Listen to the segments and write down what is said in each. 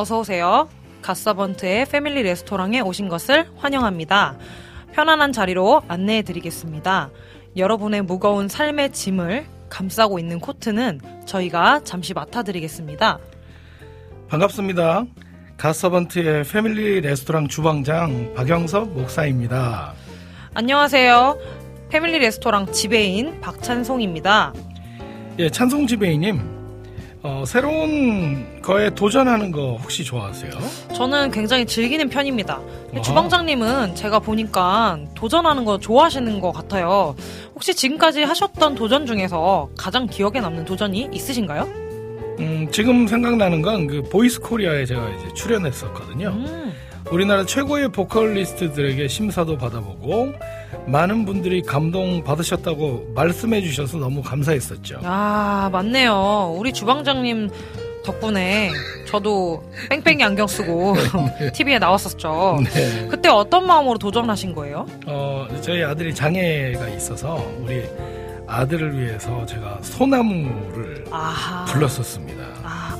어서 오세요. 갓서번트의 패밀리 레스토랑에 오신 것을 환영합니다. 편안한 자리로 안내해 드리겠습니다. 여러분의 무거운 삶의 짐을 감싸고 있는 코트는 저희가 잠시 맡아드리겠습니다. 반갑습니다. 갓서번트의 패밀리 레스토랑 주방장 박영섭 목사입니다. 안녕하세요. 패밀리 레스토랑 지배인 박찬송입니다. 예, 찬송 지배인님. 어, 새로운 거에 도전하는 거 혹시 좋아하세요? 저는 굉장히 즐기는 편입니다. 와. 주방장님은 제가 보니까 도전하는 거 좋아하시는 것 같아요. 혹시 지금까지 하셨던 도전 중에서 가장 기억에 남는 도전이 있으신가요? 음, 지금 생각나는 건 그 보이스 코리아에 제가 이제 출연했었거든요. 음, 우리나라 최고의 보컬리스트들에게 심사도 받아보고 많은 분들이 감동 받으셨다고 말씀해 주셔서 너무 감사했었죠. 아, 맞네요. 우리 주방장님 덕분에 저도 뺑뺑이 안경 쓰고 TV에 나왔었죠. 네. 그때 어떤 마음으로 도전하신 거예요? 어, 저희 아들이 장애가 있어서 우리 아들을 위해서 제가 소나무를 아하. 불렀었습니다.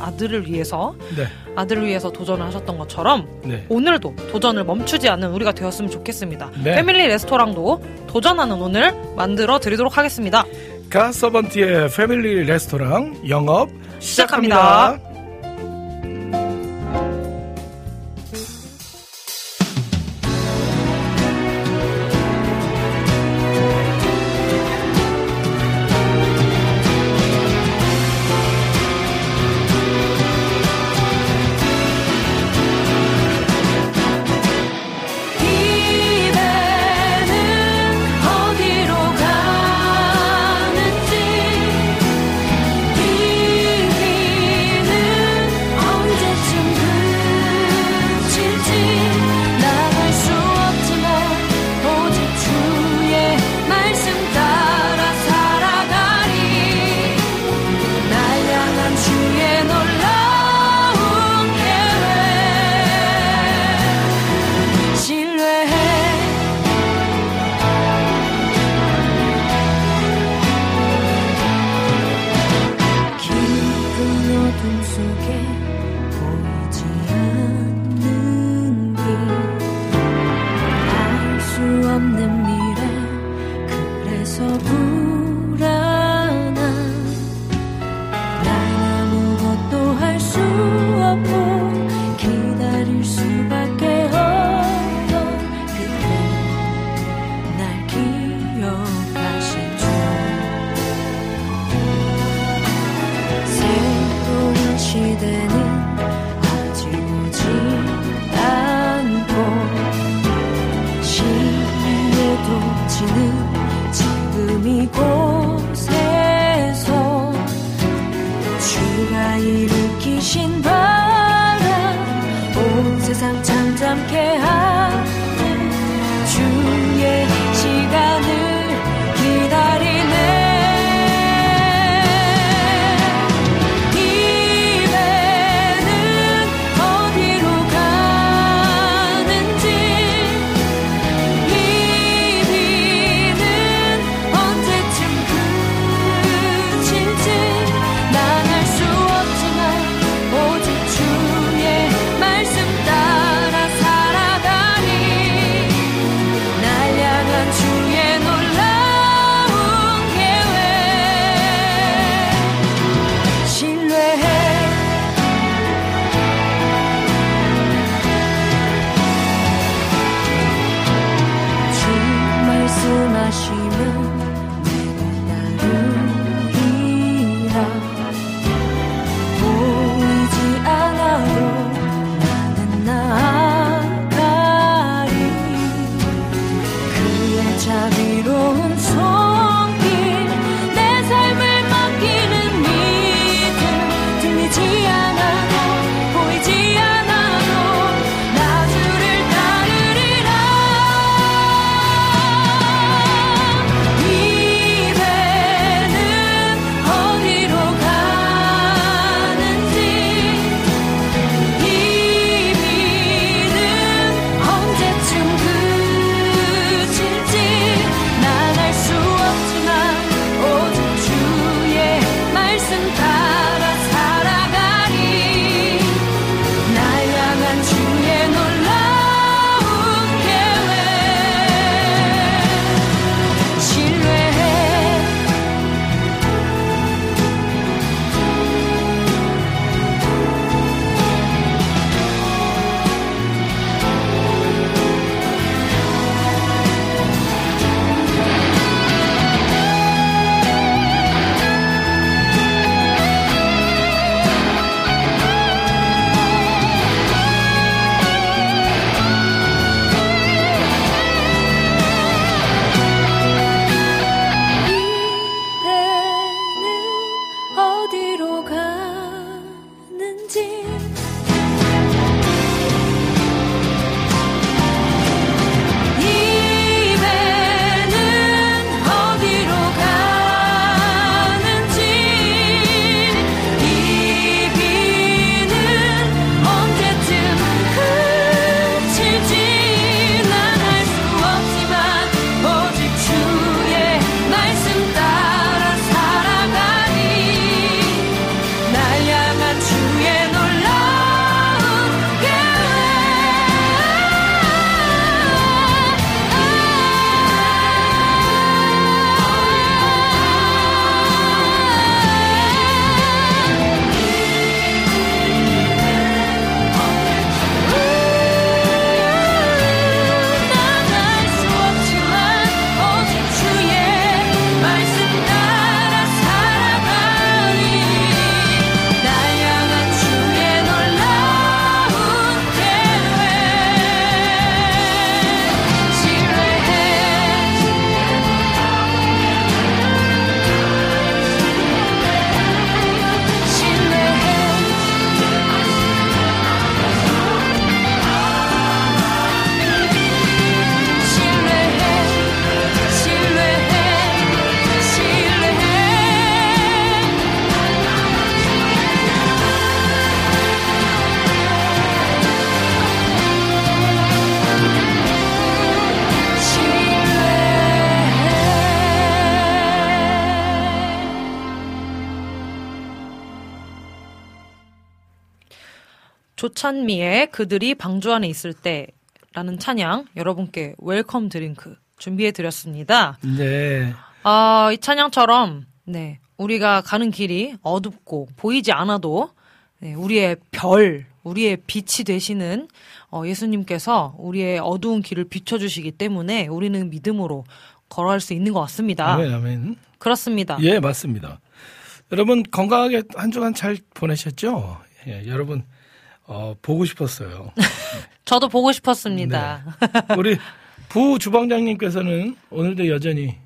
아, 아들을 위해서 네, 아들을 위해서 도전을 하셨던 것처럼 네. 오늘도 도전을 멈추지 않는 우리가 되었으면 좋겠습니다. 네. 패밀리 레스토랑도 도전하는 오늘 만들어 드리도록 하겠습니다. 가서번트의 패밀리 레스토랑 영업 시작합니다. 시작합니다. 조찬미의 그들이 방주 안에 있을 때라는 찬양 여러분께 welcome drink 준비해 드렸습니다. 네. 아, 이 찬양처럼 네, 우리가 가는 길이 어둡고 보이지 않아도 네, 우리의 별, 우리의 빛이 되시는 어, 예수님께서 우리의 어두운 길을 비춰주시기 때문에 우리는 믿음으로 걸어갈 수 있는 것 같습니다. 아멘, 아멘. 그렇습니다. 예, 맞습니다. 여러분 건강하게 한 주간 잘 보내셨죠? 예, 여러분 어, 보고 싶었어요. 저도 보고 싶었습니다. 우리 부 주방장님께서는 오늘도 여전히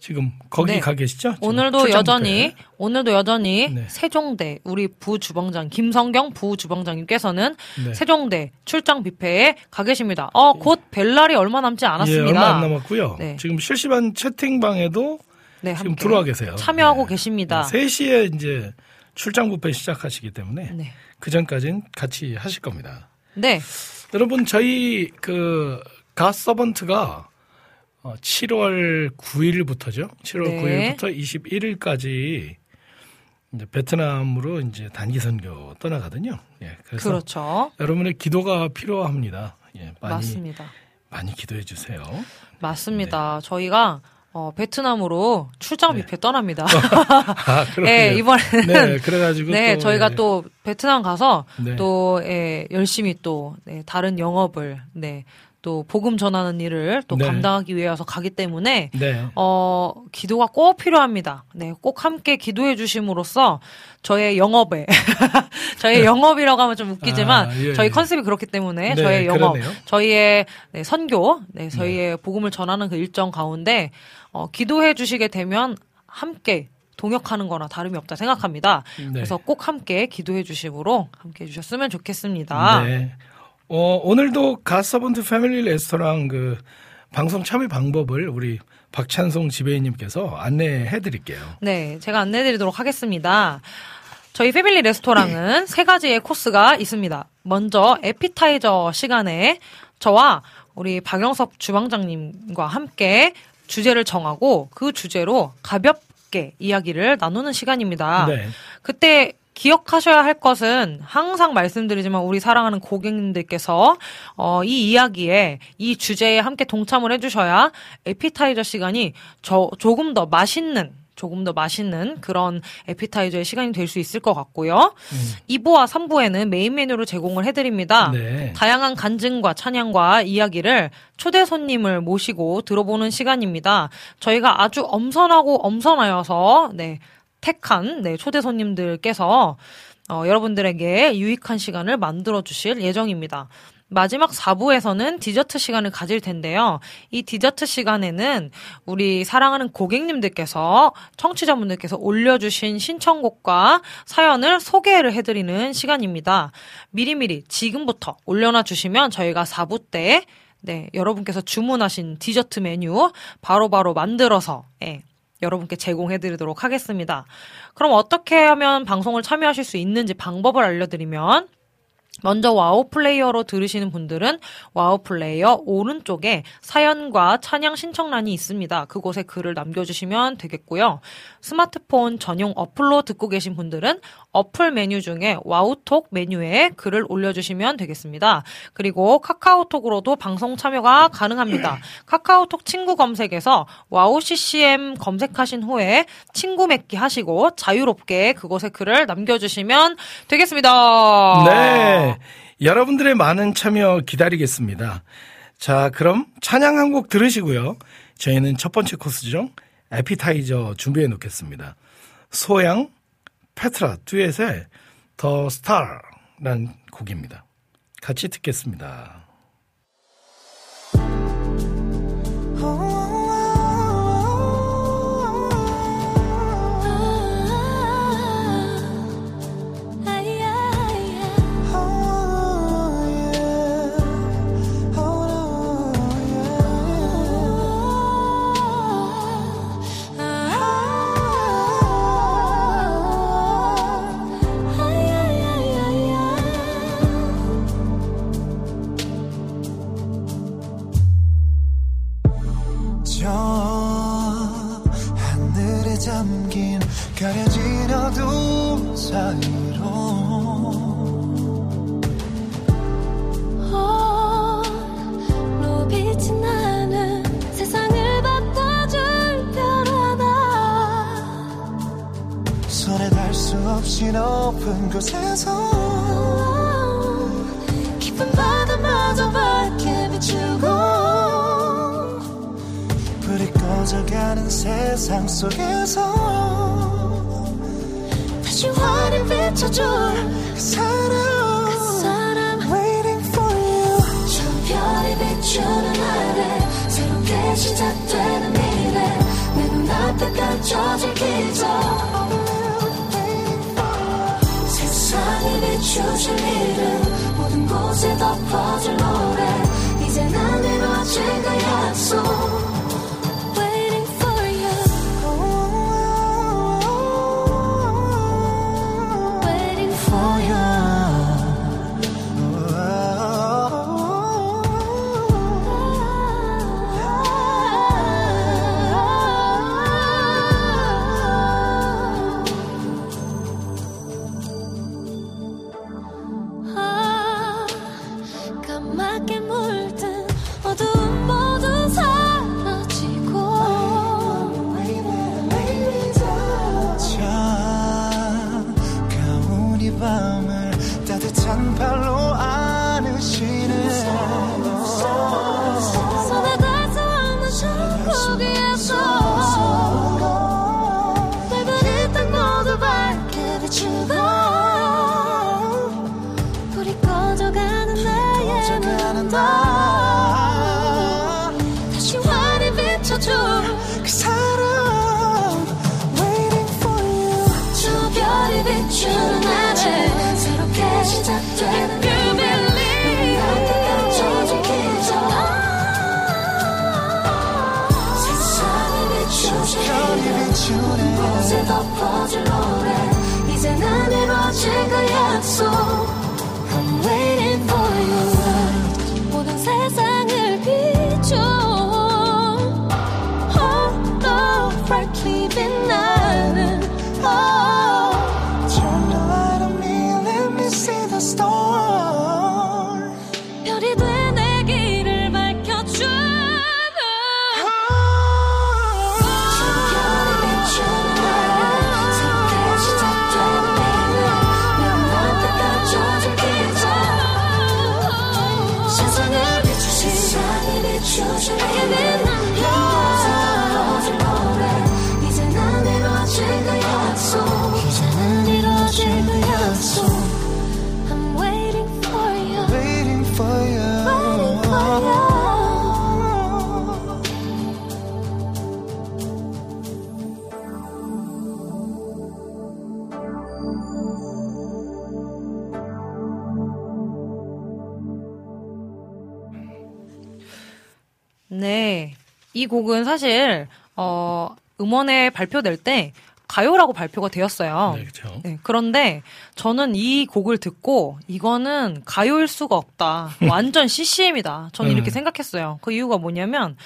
지금 거기 네. 가 계시죠? 오늘도 여전히 뷔페. 오늘도 여전히 네. 세종대 우리 부 주방장 김성경 부 주방장님께서는 네. 세종대 출장 뷔페에 가 계십니다. 어, 곧 벨날이 얼마 남지 않았습니다. 예, 얼마 안 남았고요. 네. 지금 실시간 채팅방에도 네, 지금 들어와 계세요. 참여하고 네. 계십니다. 3시에 이제 출장 뷔페 시작하시기 때문에 네. 그 전까지는 같이 하실 겁니다. 네. 여러분 저희 그 갓서번트가 7월 9일부터죠. 7월 네. 9일부터 21일까지 이제 베트남으로 이제 단기 선교 떠나거든요. 예. 그래서 그렇죠. 여러분의 기도가 필요합니다. 예. 많이 맞습니다. 많이 기도해 주세요. 맞습니다. 저희가 어, 베트남으로 출장 네. 뷔페 떠납니다. 아. 네, 이번에는 네, 그래가지고 네, 또, 저희가 예. 또 베트남 가서 네. 또 예, 열심히 또 네, 다른 영업을 네, 또 복음 전하는 일을 또 네. 감당하기 위해서 가기 때문에 네. 어, 기도가 꼭 필요합니다. 네, 꼭 함께 기도해 주심으로써 저의 영업에 저의 영업이라고 하면 좀 웃기지만 아, 예, 저희 예. 컨셉이 그렇기 때문에 네, 저의 영업, 그러네요. 저희의 네, 선교, 네, 저희의 복음을 전하는 그 일정 가운데 어, 기도해 주시게 되면 함께 동역하는 거나 다름이 없다 생각합니다. 네. 그래서 꼭 함께 기도해 주심으로 함께 해 주셨으면 좋겠습니다. 네. 어, 오늘도 가서번트 패밀리 레스토랑 그 방송 참여 방법을 우리 박찬송 지배인님께서 안내해 드릴게요. 네, 제가 안내해 드리도록 하겠습니다. 저희 패밀리 레스토랑은 세 가지의 코스가 있습니다. 먼저 에피타이저 시간에 저와 우리 박영섭 주방장님과 함께 주제를 정하고 그 주제로 가볍게 이야기를 나누는 시간입니다. 네. 그때 기억하셔야 할 것은 항상 말씀드리지만 우리 사랑하는 고객님들께서 어, 이 이야기에 이 주제에 함께 동참을 해주셔야 에피타이저 시간이 저, 조금 더 맛있는 조금 더 맛있는 그런 에피타이저의 시간이 될 수 있을 것 같고요. 2부와 3부에는 메인 메뉴를 제공을 해드립니다. 네. 다양한 간증과 찬양과 이야기를 초대 손님을 모시고 들어보는 시간입니다. 저희가 아주 엄선하고 엄선하여서 네, 택한 네, 초대 손님들께서 어, 여러분들에게 유익한 시간을 만들어 주실 예정입니다. 마지막 4부에서는 디저트 시간을 가질 텐데요. 이 디저트 시간에는 우리 사랑하는 고객님들께서 청취자분들께서 올려주신 신청곡과 사연을 소개를 해드리는 시간입니다. 미리미리 지금부터 올려놔 주시면 저희가 4부 때 네, 여러분께서 주문하신 디저트 메뉴 바로바로 만들어서 예, 여러분께 제공해 드리도록 하겠습니다. 그럼 어떻게 하면 방송을 참여하실 수 있는지 방법을 알려드리면 먼저 와우 플레이어로 들으시는 분들은 와우 플레이어 오른쪽에 사연과 찬양 신청란이 있습니다. 그곳에 글을 남겨주시면 되겠고요. 스마트폰 전용 어플로 듣고 계신 분들은 어플 메뉴 중에 와우톡 메뉴에 글을 올려주시면 되겠습니다. 그리고 카카오톡으로도 방송 참여가 가능합니다. 카카오톡 친구 검색에서 와우 CCM 검색하신 후에 친구 맺기 하시고 자유롭게 그곳에 글을 남겨주시면 되겠습니다. 네. 여러분들의 많은 참여 기다리겠습니다. 자, 그럼 찬양 한 곡 들으시고요. 저희는 첫 번째 코스죠. 에피타이저 준비해 놓겠습니다. 소양, 페트라, 듀엣의 더 스타라는 곡입니다. 같이 듣겠습니다. 높은 곳에서 깊은 바다마저 밝게 비추고 불이 꺼져가는 세상 속에서 다시 환히 비춰줄 그 사람 그 사람. Waiting for you. 저 별이 비추는 아래 새롭게 시작되는 미래. 내 눈앞에 펼쳐질 기적. 세상이 비추실 일은 모든 곳에 덮어질 노래. 이제 난 이루어질 그 약속 이 곡은 사실, 어, 음원에 발표될 때 가요라고 발표가 되었어요. 네, 그렇죠. 네, 그런데 저는 이 곡을 듣고 이거는 가요일 수가 없다. 완전 CCM이다. 저는 이렇게 음. 생각했어요. 그 이유가 뭐냐면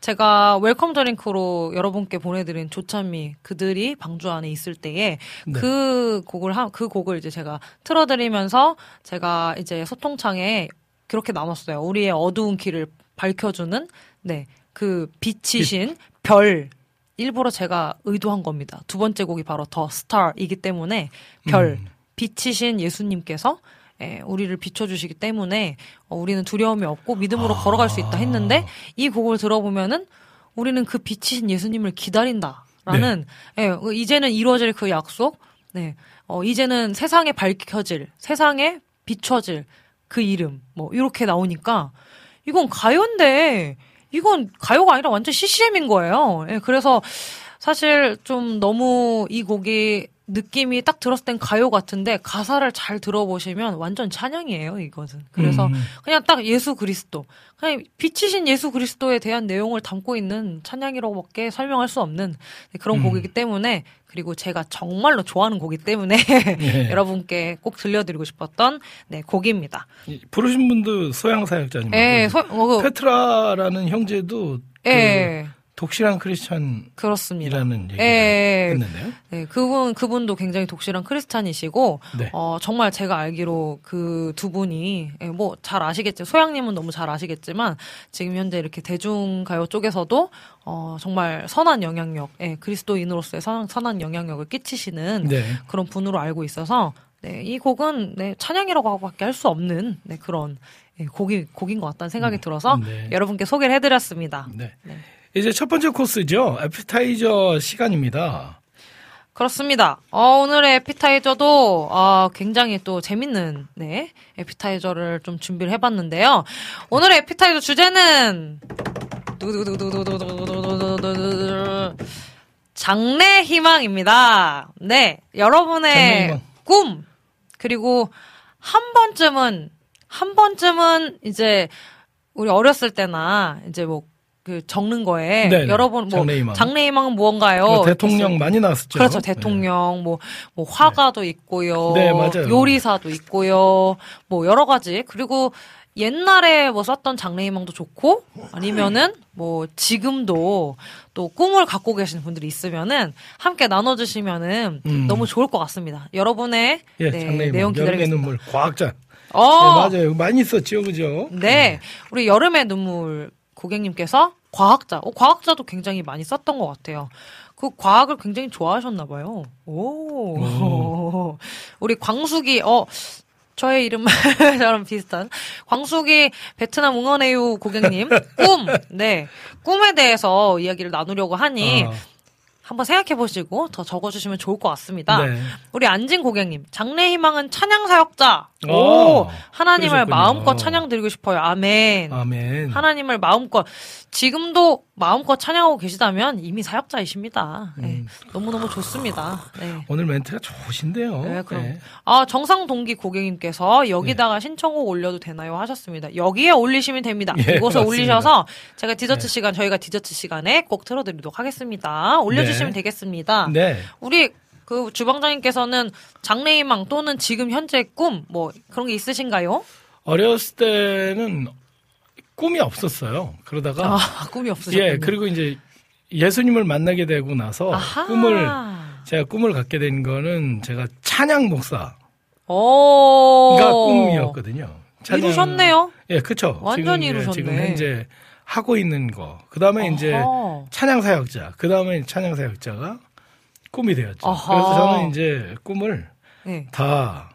제가 welcome drink로 여러분께 보내드린 조찬미 그들이 방주 안에 있을 때에 네. 그 곡을 하, 그 곡을 이제 제가 틀어드리면서 제가 이제 소통창에 그렇게 나눴어요. 우리의 어두운 길을 밝혀주는 네 그 빛이신 별. 일부러 제가 의도한 겁니다. 두 번째 곡이 바로 더 스타이기 때문에 별. 음. 빛이신 예수님께서 예, 우리를 비춰주시기 때문에 어, 우리는 두려움이 없고 믿음으로 걸어갈 수 있다 했는데 이 곡을 들어보면은 우리는 그 빛이신 예수님을 기다린다라는 예, 어, 이제는 이루어질 그 약속, 네, 어, 이제는 세상에 밝혀질 세상에 비춰질 그 이름 뭐 이렇게 나오니까 이건 가요인데 이건 가요가 아니라 완전 CCM인 거예요. 예, 그래서 사실 좀 너무 이 곡이 느낌이 딱 들었을 땐 가요 같은데 가사를 잘 들어보시면 완전 찬양이에요, 이것은. 그래서 음. 그냥 딱 예수 그리스도. 그냥 빛이신 예수 그리스도에 대한 내용을 담고 있는 찬양이라고밖에 설명할 수 없는 그런 음. 곡이기 때문에 그리고 제가 정말로 좋아하는 곡이기 때문에 예. 여러분께 꼭 들려드리고 싶었던 네, 곡입니다. 이 부르신 분도 소양 사역자님. 예, 소, 어, 그, 페트라라는 형제도 예, 그 독실한 크리스천이라는 그렇습니다. 얘기를 예. 했는데요. 네, 그분 그분도 굉장히 독실한 크리스찬이시고 네. 어 정말 제가 알기로 그 두 분이 뭐잘 아시겠죠. 소양님은 너무 잘 아시겠지만 지금 현재 이렇게 대중가요 쪽에서도 어 정말 선한 영향력, 예, 그리스도인으로서의 선, 선한 영향력을 끼치시는 네. 그런 분으로 알고 있어서 네, 이 곡은 네, 찬양이라고밖에 할 수 없는 네, 그런 예, 곡이 곡인 것 같다는 생각이 들어서 네. 여러분께 소개를 해드렸습니다. 네. 네. 이제 첫 번째 코스죠. 에피타이저 시간입니다. 그렇습니다. 어, 오늘의 에피타이저도 어, 굉장히 또 재밌는 네 에피타이저를 좀 준비를 해봤는데요. 오늘의 에피타이저 주제는 장래 희망입니다. 네, 여러분의 희망. 꿈 그리고 한 번쯤은 한 번쯤은 이제 우리 어렸을 때나 이제 뭐 그 적는 거에 네네. 여러분 뭐 장래 희망. 장래 희망은 무언가요? 뭐 대통령 많이 나왔었죠. 그렇죠. 네. 대통령, 뭐, 뭐, 화가도 있고요. 네, 맞아요. 요리사도 있고요. 뭐, 여러 가지. 그리고 옛날에 뭐 썼던 장래희망도 좋고, 아니면은 뭐, 지금도 또 꿈을 갖고 계시는 분들이 있으면은 함께 나눠주시면은 음. 너무 좋을 것 같습니다. 여러분의 예, 네, 장래 내용 희망. 여름의 기다리겠습니다. 눈물, 과학자. 어, 네, 맞아요. 많이 있었죠, 그죠? 네. 우리 여름의 눈물 고객님께서 과학자, 어, 과학자도 굉장히 많이 썼던 것 같아요. 그 과학을 굉장히 좋아하셨나 봐요. 오. 우리 광숙이, 어, 저의 이름처럼 비슷한 광숙이 베트남 응원해요 고객님 꿈, 네 꿈에 대해서 이야기를 나누려고 하니 아, 한번 생각해 보시고 더 적어 주시면 좋을 것 같습니다. 네. 우리 안진 고객님, 장래 희망은 찬양 사역자. 오, 오, 하나님을 그러셨군요. 마음껏 찬양 드리고 싶어요. 아멘. 아멘. 하나님을 마음껏 지금도 마음껏 찬양하고 계시다면 이미 사역자이십니다. 네, 음. 너무너무 좋습니다. 네. 오늘 멘트가 좋으신데요. 네, 그럼. 네. 아, 정상 동기 고객님께서 여기다가 신청곡 올려도 되나요? 하셨습니다. 여기에 올리시면 됩니다. 예, 이곳에 맞습니다. 올리셔서 제가 디저트 시간, 저희가 디저트 시간에 꼭 틀어드리도록 하겠습니다. 올려주시면 네. 되겠습니다. 네. 우리 그 주방장님께서는 장래희망 또는 지금 현재 꿈, 뭐 그런 게 있으신가요? 어렸을 때는 꿈이 없었어요. 그러다가 아, 꿈이 없으셨군요. 예, 그리고 이제 예수님을 만나게 되고 나서 아하. 꿈을 제가 꿈을 갖게 된 거는 제가 찬양 목사가 오. 꿈이었거든요. 찬양- 이루셨네요. 예, 그렇죠. 완전히 지금, 예, 이루셨네. 지금 현재 하고 있는 거. 그다음에 이제 어허. 찬양 사역자. 그다음에 찬양 사역자가 꿈이 되었죠. 어허. 그래서 저는 이제 꿈을 네. 다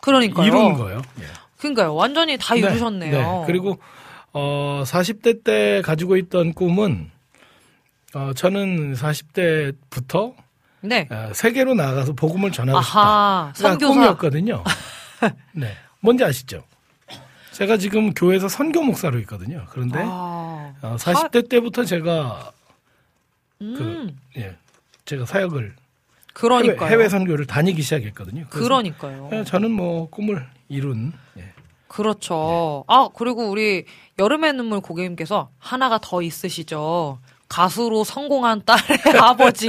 그러니까요. 이룬 거예요. 예. 그러니까요. 완전히 다 네, 이루셨네요. 네. 그리고 어 40대 때 가지고 있던 꿈은 어 저는 40대부터 네. 어, 세계로 나가서 복음을 전하고 싶다. 아하. 그가 선교사. 꿈이었거든요. 네. 뭔지 아시죠? 제가 지금 교회에서 선교 목사로 있거든요. 그런데 아. 어, 40대 때부터 제가 음. 예, 제가 사역을 해외, 그러니까요. 해외 선교를 다니기 시작했거든요. 그러니까요. 예, 저는 뭐 꿈을 이룬 예. 그렇죠. 아, 그리고 우리 여름의 눈물 고객님께서 하나가 더 있으시죠. 가수로 성공한 딸의 아버지.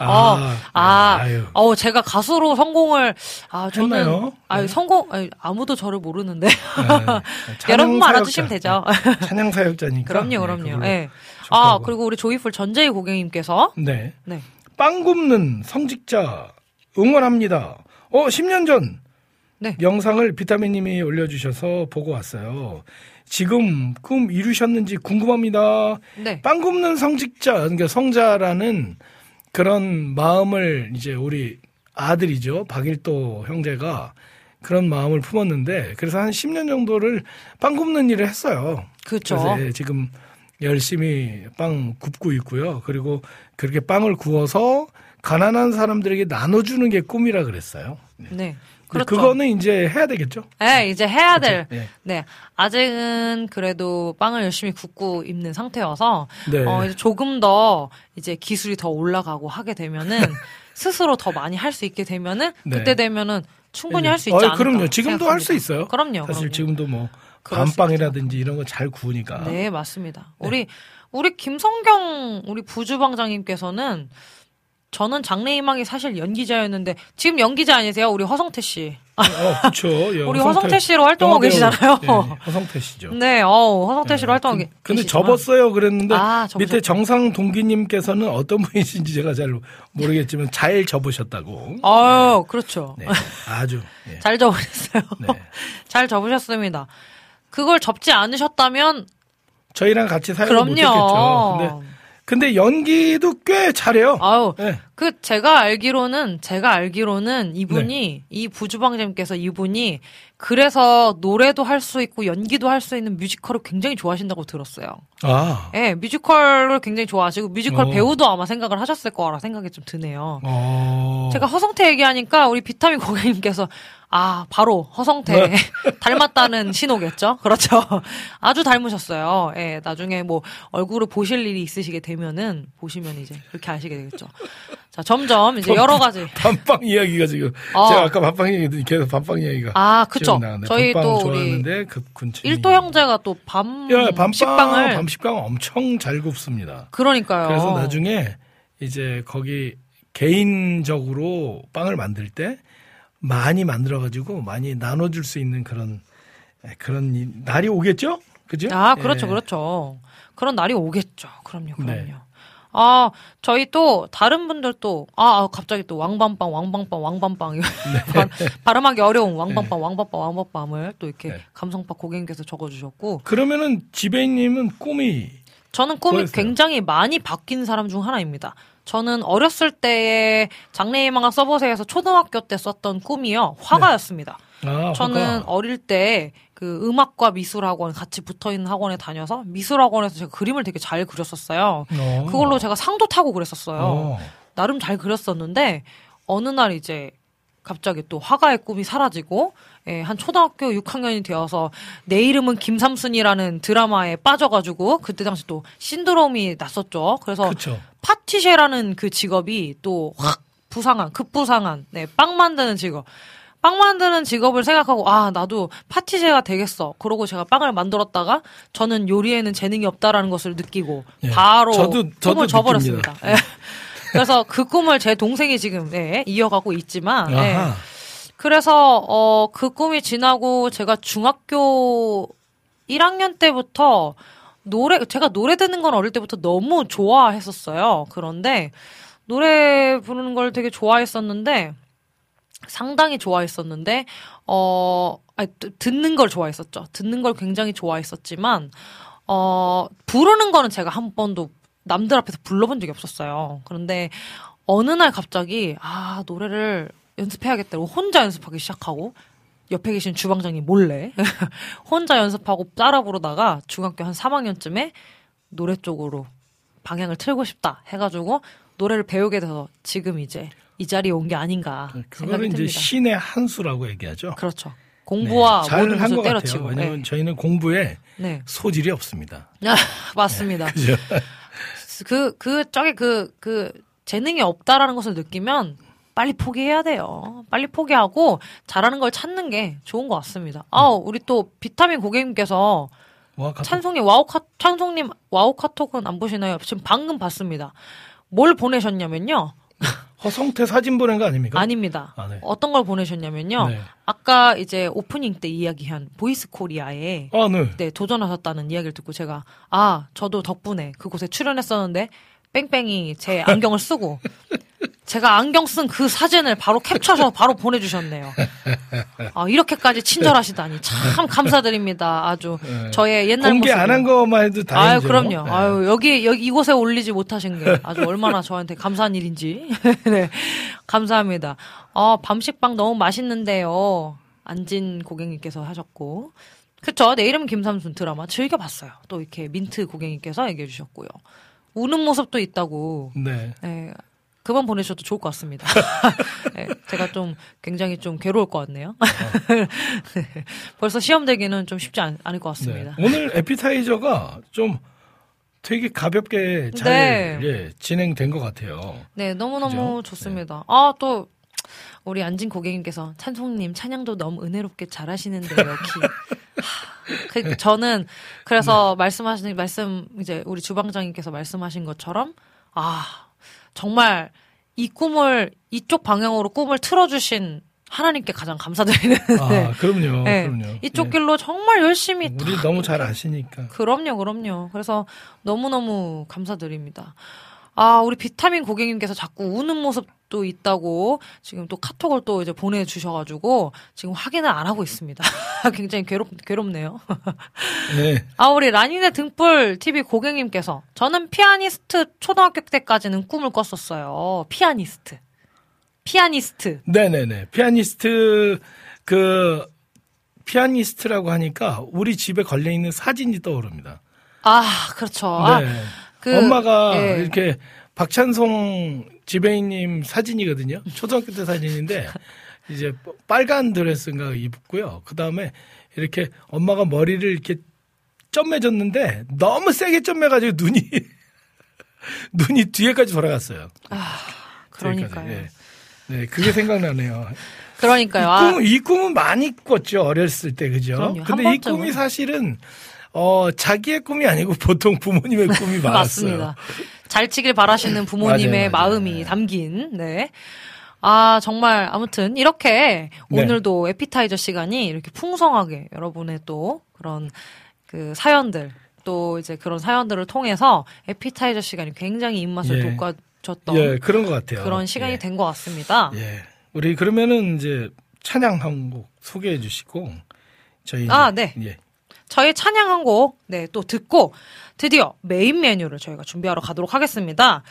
어, 아, 아유. 어, 제가 가수로 성공을, 아, 저는, 했나요? 아 네. 성공, 아니, 아무도 저를 모르는데. 네. 여러분만 알아주시면. 되죠. 네. 찬양 사역자니까. 그럼요, 네, 그럼요. 예. 아, 그리고 우리 조이풀 전재희 고객님께서, 네. 네. 빵 굽는 성직자 응원합니다. 어, 10년 전 네. 영상을 비타민님이 올려주셔서 보고 왔어요. 지금 꿈 이루셨는지 궁금합니다. 네. 빵 굽는 성직자, 그러니까 성자라는 그런 마음을 이제 우리 아들이죠. 박일도 형제가 그런 마음을 품었는데 그래서 한 10년 정도를 빵 굽는 일을 했어요. 그렇죠. 그래서 예, 지금 열심히 빵 굽고 있고요. 그리고 그렇게 빵을 구워서 가난한 사람들에게 나눠주는 게 꿈이라 그랬어요. 네. 네. 그렇죠. 그거는 이제 해야 되겠죠. 네, 이제 해야 될. 그렇죠? 예. 네. 아직은 그래도 빵을 열심히 굽고 있는 상태여서 네. 어, 이제 조금 더 이제 기술이 더 올라가고 하게 되면은 스스로 더 많이 할 수 있게 되면은 네. 그때 되면은 충분히 예. 할수 있지 않을까. 그럼요. 지금도 할 수. 있어요. 그럼요. 사실 그럼요. 지금도 뭐 감빵이라든지 이런 거 잘 구우니까. 네, 맞습니다. 우리 우리 김성경 우리 부주방장님께서는 저는 장래희망이 사실 연기자였는데 지금 연기자 아니세요? 우리 허성태 씨. 어, 그렇죠. 예, 우리 허성태 씨로 활동하고 계시잖아요. 예, 허성태 씨죠. 네, 어, 허성태 씨로 예, 활동하고 근- 계- 근데 계시지만. 접었어요. 그랬는데 아. 밑에 정상 동기님께서는 어떤 분이신지 제가 잘 모르겠지만 잘 접으셨다고. 아유, 그렇죠. 네, 아주. 예. 잘 접으셨어요. 네. 잘 접으셨습니다. 그걸 접지 않으셨다면 저희랑 같이 사역을 못했겠죠. 근데 근데 연기도 꽤 잘해요. 아유, 네. 그 제가 알기로는 제가 알기로는 이분이 이 부주방장님께서 이분이 그래서 노래도 할 수 있고 연기도 할 수 있는 뮤지컬을 굉장히 좋아하신다고 들었어요. 아. 예, 뮤지컬을 굉장히 좋아하시고 뮤지컬 어. 배우도 아마 생각을 하셨을 거라 생각이 좀 드네요. 어. 제가 허성태 얘기하니까 우리 비타민 고객님께서 아 바로 허성태 네. 닮았다는 신호겠죠. 그렇죠. 아주 닮으셨어요. 예, 나중에 뭐 얼굴을 보실 일이 있으시게 되면은 보시면 이제 그렇게 아시게 되겠죠. 자 점점 이제 여러 가지 밤빵 이야기가 지금 어. 제가 아까 밤빵 얘기 계속 밤빵 이야기가 아 그쵸. 저희 또 우리 그 일도 형제가 또밤 야, 밤빵 식빵을 밤 식빵 엄청 잘 굽습니다. 그러니까요. 그래서 나중에 이제 거기 개인적으로 빵을 만들 때 많이 만들어 가지고 많이 나눠 줄 수 있는 그런 그런 이- 날이 오겠죠? 그죠? 아, 그렇죠, 예. 그렇죠. 그런 날이 오겠죠. 그럼요, 그럼요. 네. 아, 저희 또, 다른 분들도, 아, 아, 갑자기 또 왕밤빵, 왕밤빵, 왕밤빵, 이거 발- 발음하기 어려운 왕밤빵, 왕밤빵, 왕밤빵을 또 이렇게 네. 감성파 고객님께서 적어 주셨고, 그러면은 지배님은 꿈이 저는 꿈이 뭐였어요? 굉장히 많이 바뀐 사람 중 하나입니다. 저는 어렸을 때의 장래희망학 서버세에서 초등학교 때 썼던 꿈이요, 화가였습니다. 아, 저는 화가. 어릴 때 그 음악과 미술학원 같이 붙어 있는 학원에 다녀서 미술학원에서 제가 그림을 되게 잘 그렸었어요. 어. 그걸로 제가 상도 타고 그랬었어요. 어. 나름 잘 그렸었는데 어느 날 이제 갑자기 또 화가의 꿈이 사라지고 예, 한 초등학교 6학년이 되어서 내 이름은 김삼순이라는 드라마에 빠져가지고 그때 당시 또 신드롬이 났었죠. 그래서 그쵸. 파티셰라는 그 직업이 또 확 부상한 급부상한 네, 빵 만드는 직업. 빵 만드는 직업을 생각하고 아 나도 파티셰가 되겠어. 그러고 제가 빵을 만들었다가 저는 요리에는 재능이 없다라는 것을 느끼고 예. 바로 저도- 저도. 예. 그래서 그 꿈을 제 동생이 지금 예, 이어가고 있지만 예. 아하. 그래서 어 그 꿈이 지나고 제가 중학교 1학년 때부터 노래 제가 노래 듣는 건 어릴 때부터 너무 좋아했었어요. 그런데 노래 부르는 걸 되게 좋아했었는데 상당히 좋아했었는데 어 아니, 듣- 듣는 걸 좋아했었죠. 듣는 걸 굉장히 좋아했었지만 어 부르는 거는 제가 한 번도 남들 앞에서 불러본 적이 없었어요. 그런데 어느 날 갑자기 아 노래를 연습해야겠다고 혼자 연습하기 시작하고 옆에 계신 주방장님 몰래 혼자 연습하고 따라 부르다가 중학교 한 3학년쯤에 노래 쪽으로 방향을 틀고 싶다 해가지고 노래를 배우게 돼서 지금 이제 이 자리에 온 게 아닌가 생각이 그거는 이제. 신의 한 수라고 얘기하죠. 그렇죠. 공부와 네, 모든 잘한 것을 같아요. 때려치고. 왜냐면 네. 저희는 공부에 네. 소질이 없습니다. 아, 맞습니다. 그죠? 그, 그, 저기 그, 그, 재능이 없다라는 것을 느끼면 빨리 포기해야 돼요. 빨리 포기하고 잘하는 걸 찾는 게 좋은 것 같습니다. 아, 우리 또 비타민 고객님께서 와, 찬송님 와우 카, 찬송님 와우 카톡은 안 보시나요? 지금 방금 봤습니다. 뭘 보내셨냐면요. 허성태 사진 보낸 거 아닙니까? 아닙니다. 아, 네. 어떤 걸 보내셨냐면요. 네. 아까 이제 오프닝 때 이야기한 보이스 코리아에 아, 네. 네, 도전하셨다는 이야기를 듣고 제가 아, 저도 덕분에 그곳에 출연했었는데 뺑뺑이 제 안경을 쓰고 제가 안경 쓴 그 사진을 바로 캡처해서 바로 보내주셨네요. 아, 이렇게까지 친절하시다니 참 감사드립니다. 아주 저의 옛날 공개. 안 한 것만 해도 아유, 다행이죠. 그럼요. 네. 아유, 여기, 여기, 이곳에 올리지 못하신 게 아주 얼마나 저한테 감사한 일인지. 네. 감사합니다. 아, 밤식빵 너무 맛있는데요. 안진 고객님께서 하셨고. 그쵸. 내 이름은 김삼순 드라마 즐겨봤어요. 또 이렇게 민트 고객님께서 얘기해 주셨고요. 우는 모습도 있다고. 네. 네. 그만 보내셔도 좋을 것 같습니다. 네, 제가 좀 굉장히 좀 괴로울 것 같네요. 네, 벌써 시험 되기는 좀 쉽지 않, 않을 것 네. 같습니다. 오늘 에피타이저가 좀 되게 가볍게 잘 네. 예, 진행된 것 같아요. 네, 너무너무 그죠? 좋습니다. 아, 또, 우리 안진 고객님께서 찬송님 찬양도 너무 은혜롭게 잘하시는데요, 키. 하, 그, 저는 그래서 말씀하신, 말씀, 이제 우리 주방장님께서 말씀하신 것처럼, 아, 정말 이 꿈을, 이쪽 방향으로 꿈을 틀어주신 하나님께 가장 감사드리는. 아, 네. 그럼요. 네, 그럼요. 이쪽 예. 길로 정말 열심히 우리 너무 잘 아시니까. 그럼요, 그럼요. 그래서 너무너무 감사드립니다. 아, 우리 비타민 고객님께서 자꾸 우는 모습도 있다고 지금 또 카톡을 또 이제 보내주셔가지고 지금 확인을 안 하고 있습니다. 굉장히 괴롭, 괴롭네요. 네. 아, 우리 라니네 등불 TV 고객님께서 저는 피아니스트 초등학교 때까지는 꿈을 꿨었어요. 피아니스트. 피아니스트. 네네네. 피아니스트, 그, 피아니스트라고 하니까 우리 집에 걸려 있는 사진이 떠오릅니다. 아, 그렇죠. 아, 네. 그, 엄마가 예. 이렇게 박찬송 지배인님 사진이거든요. 초등학교 때 사진인데 이제 빨간 드레스인가 입고요. 그 다음에 이렇게 엄마가 머리를 이렇게 점매줬는데 너무 세게 점매가지고 눈이 눈이 뒤에까지 돌아갔어요. 그러니까요. 뒤에까지. 예. 네, 그게 생각나네요. 그러니까요. 이, 아, 꿈, 이 꿈은 많이 꿨죠 어렸을 때 그죠? 그럼요. 근데 한 이. 꿈이 사실은 어 자기의 꿈이 아니고 보통 부모님의 꿈이 많았어요. 맞습니다. 잘 치길 바라시는 부모님의 맞아요, 맞아요. 마음이 네. 담긴, 네. 아, 정말, 아무튼, 이렇게 네. 오늘도 에피타이저 시간이 이렇게 풍성하게 여러분의 또 그런 그 사연들, 또 이제 그런 사연들을 통해서 에피타이저 시간이 굉장히 입맛을 예. 돋궈줬던 예, 그런 것 같아요. 그런 시간이 예. 된것 같습니다. 예. 우리 그러면은 이제 찬양 한 곡 소개해 주시고 저희 아, 네. 예. 저희 찬양 한 곡, 네, 또 듣고 드디어 메인 메뉴를 저희가 준비하러 가도록 하겠습니다.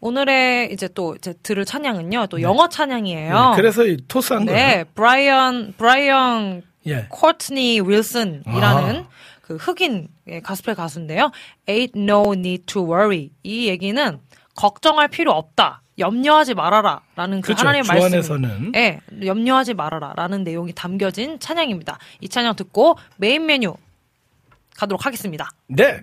오늘의 이제 또 이제 들을 찬양은요, 또 영어 찬양이에요. 네, 그래서 이 토스한 거예요. 네, 브라이언, 브라이언 예. 코트니 윌슨이라는 아. 그 흑인 예, 가스펠 가수인데요. Ain't no need to worry. 이 얘기는 걱정할 필요 없다. 염려하지 말아라. 라는 그 그렇죠. 하나님의 주 말씀. 안에서는. 예, 염려하지 말아라. 라는 내용이 담겨진 찬양입니다. 이 찬양 듣고 메인 메뉴 가도록 하겠습니다. 네.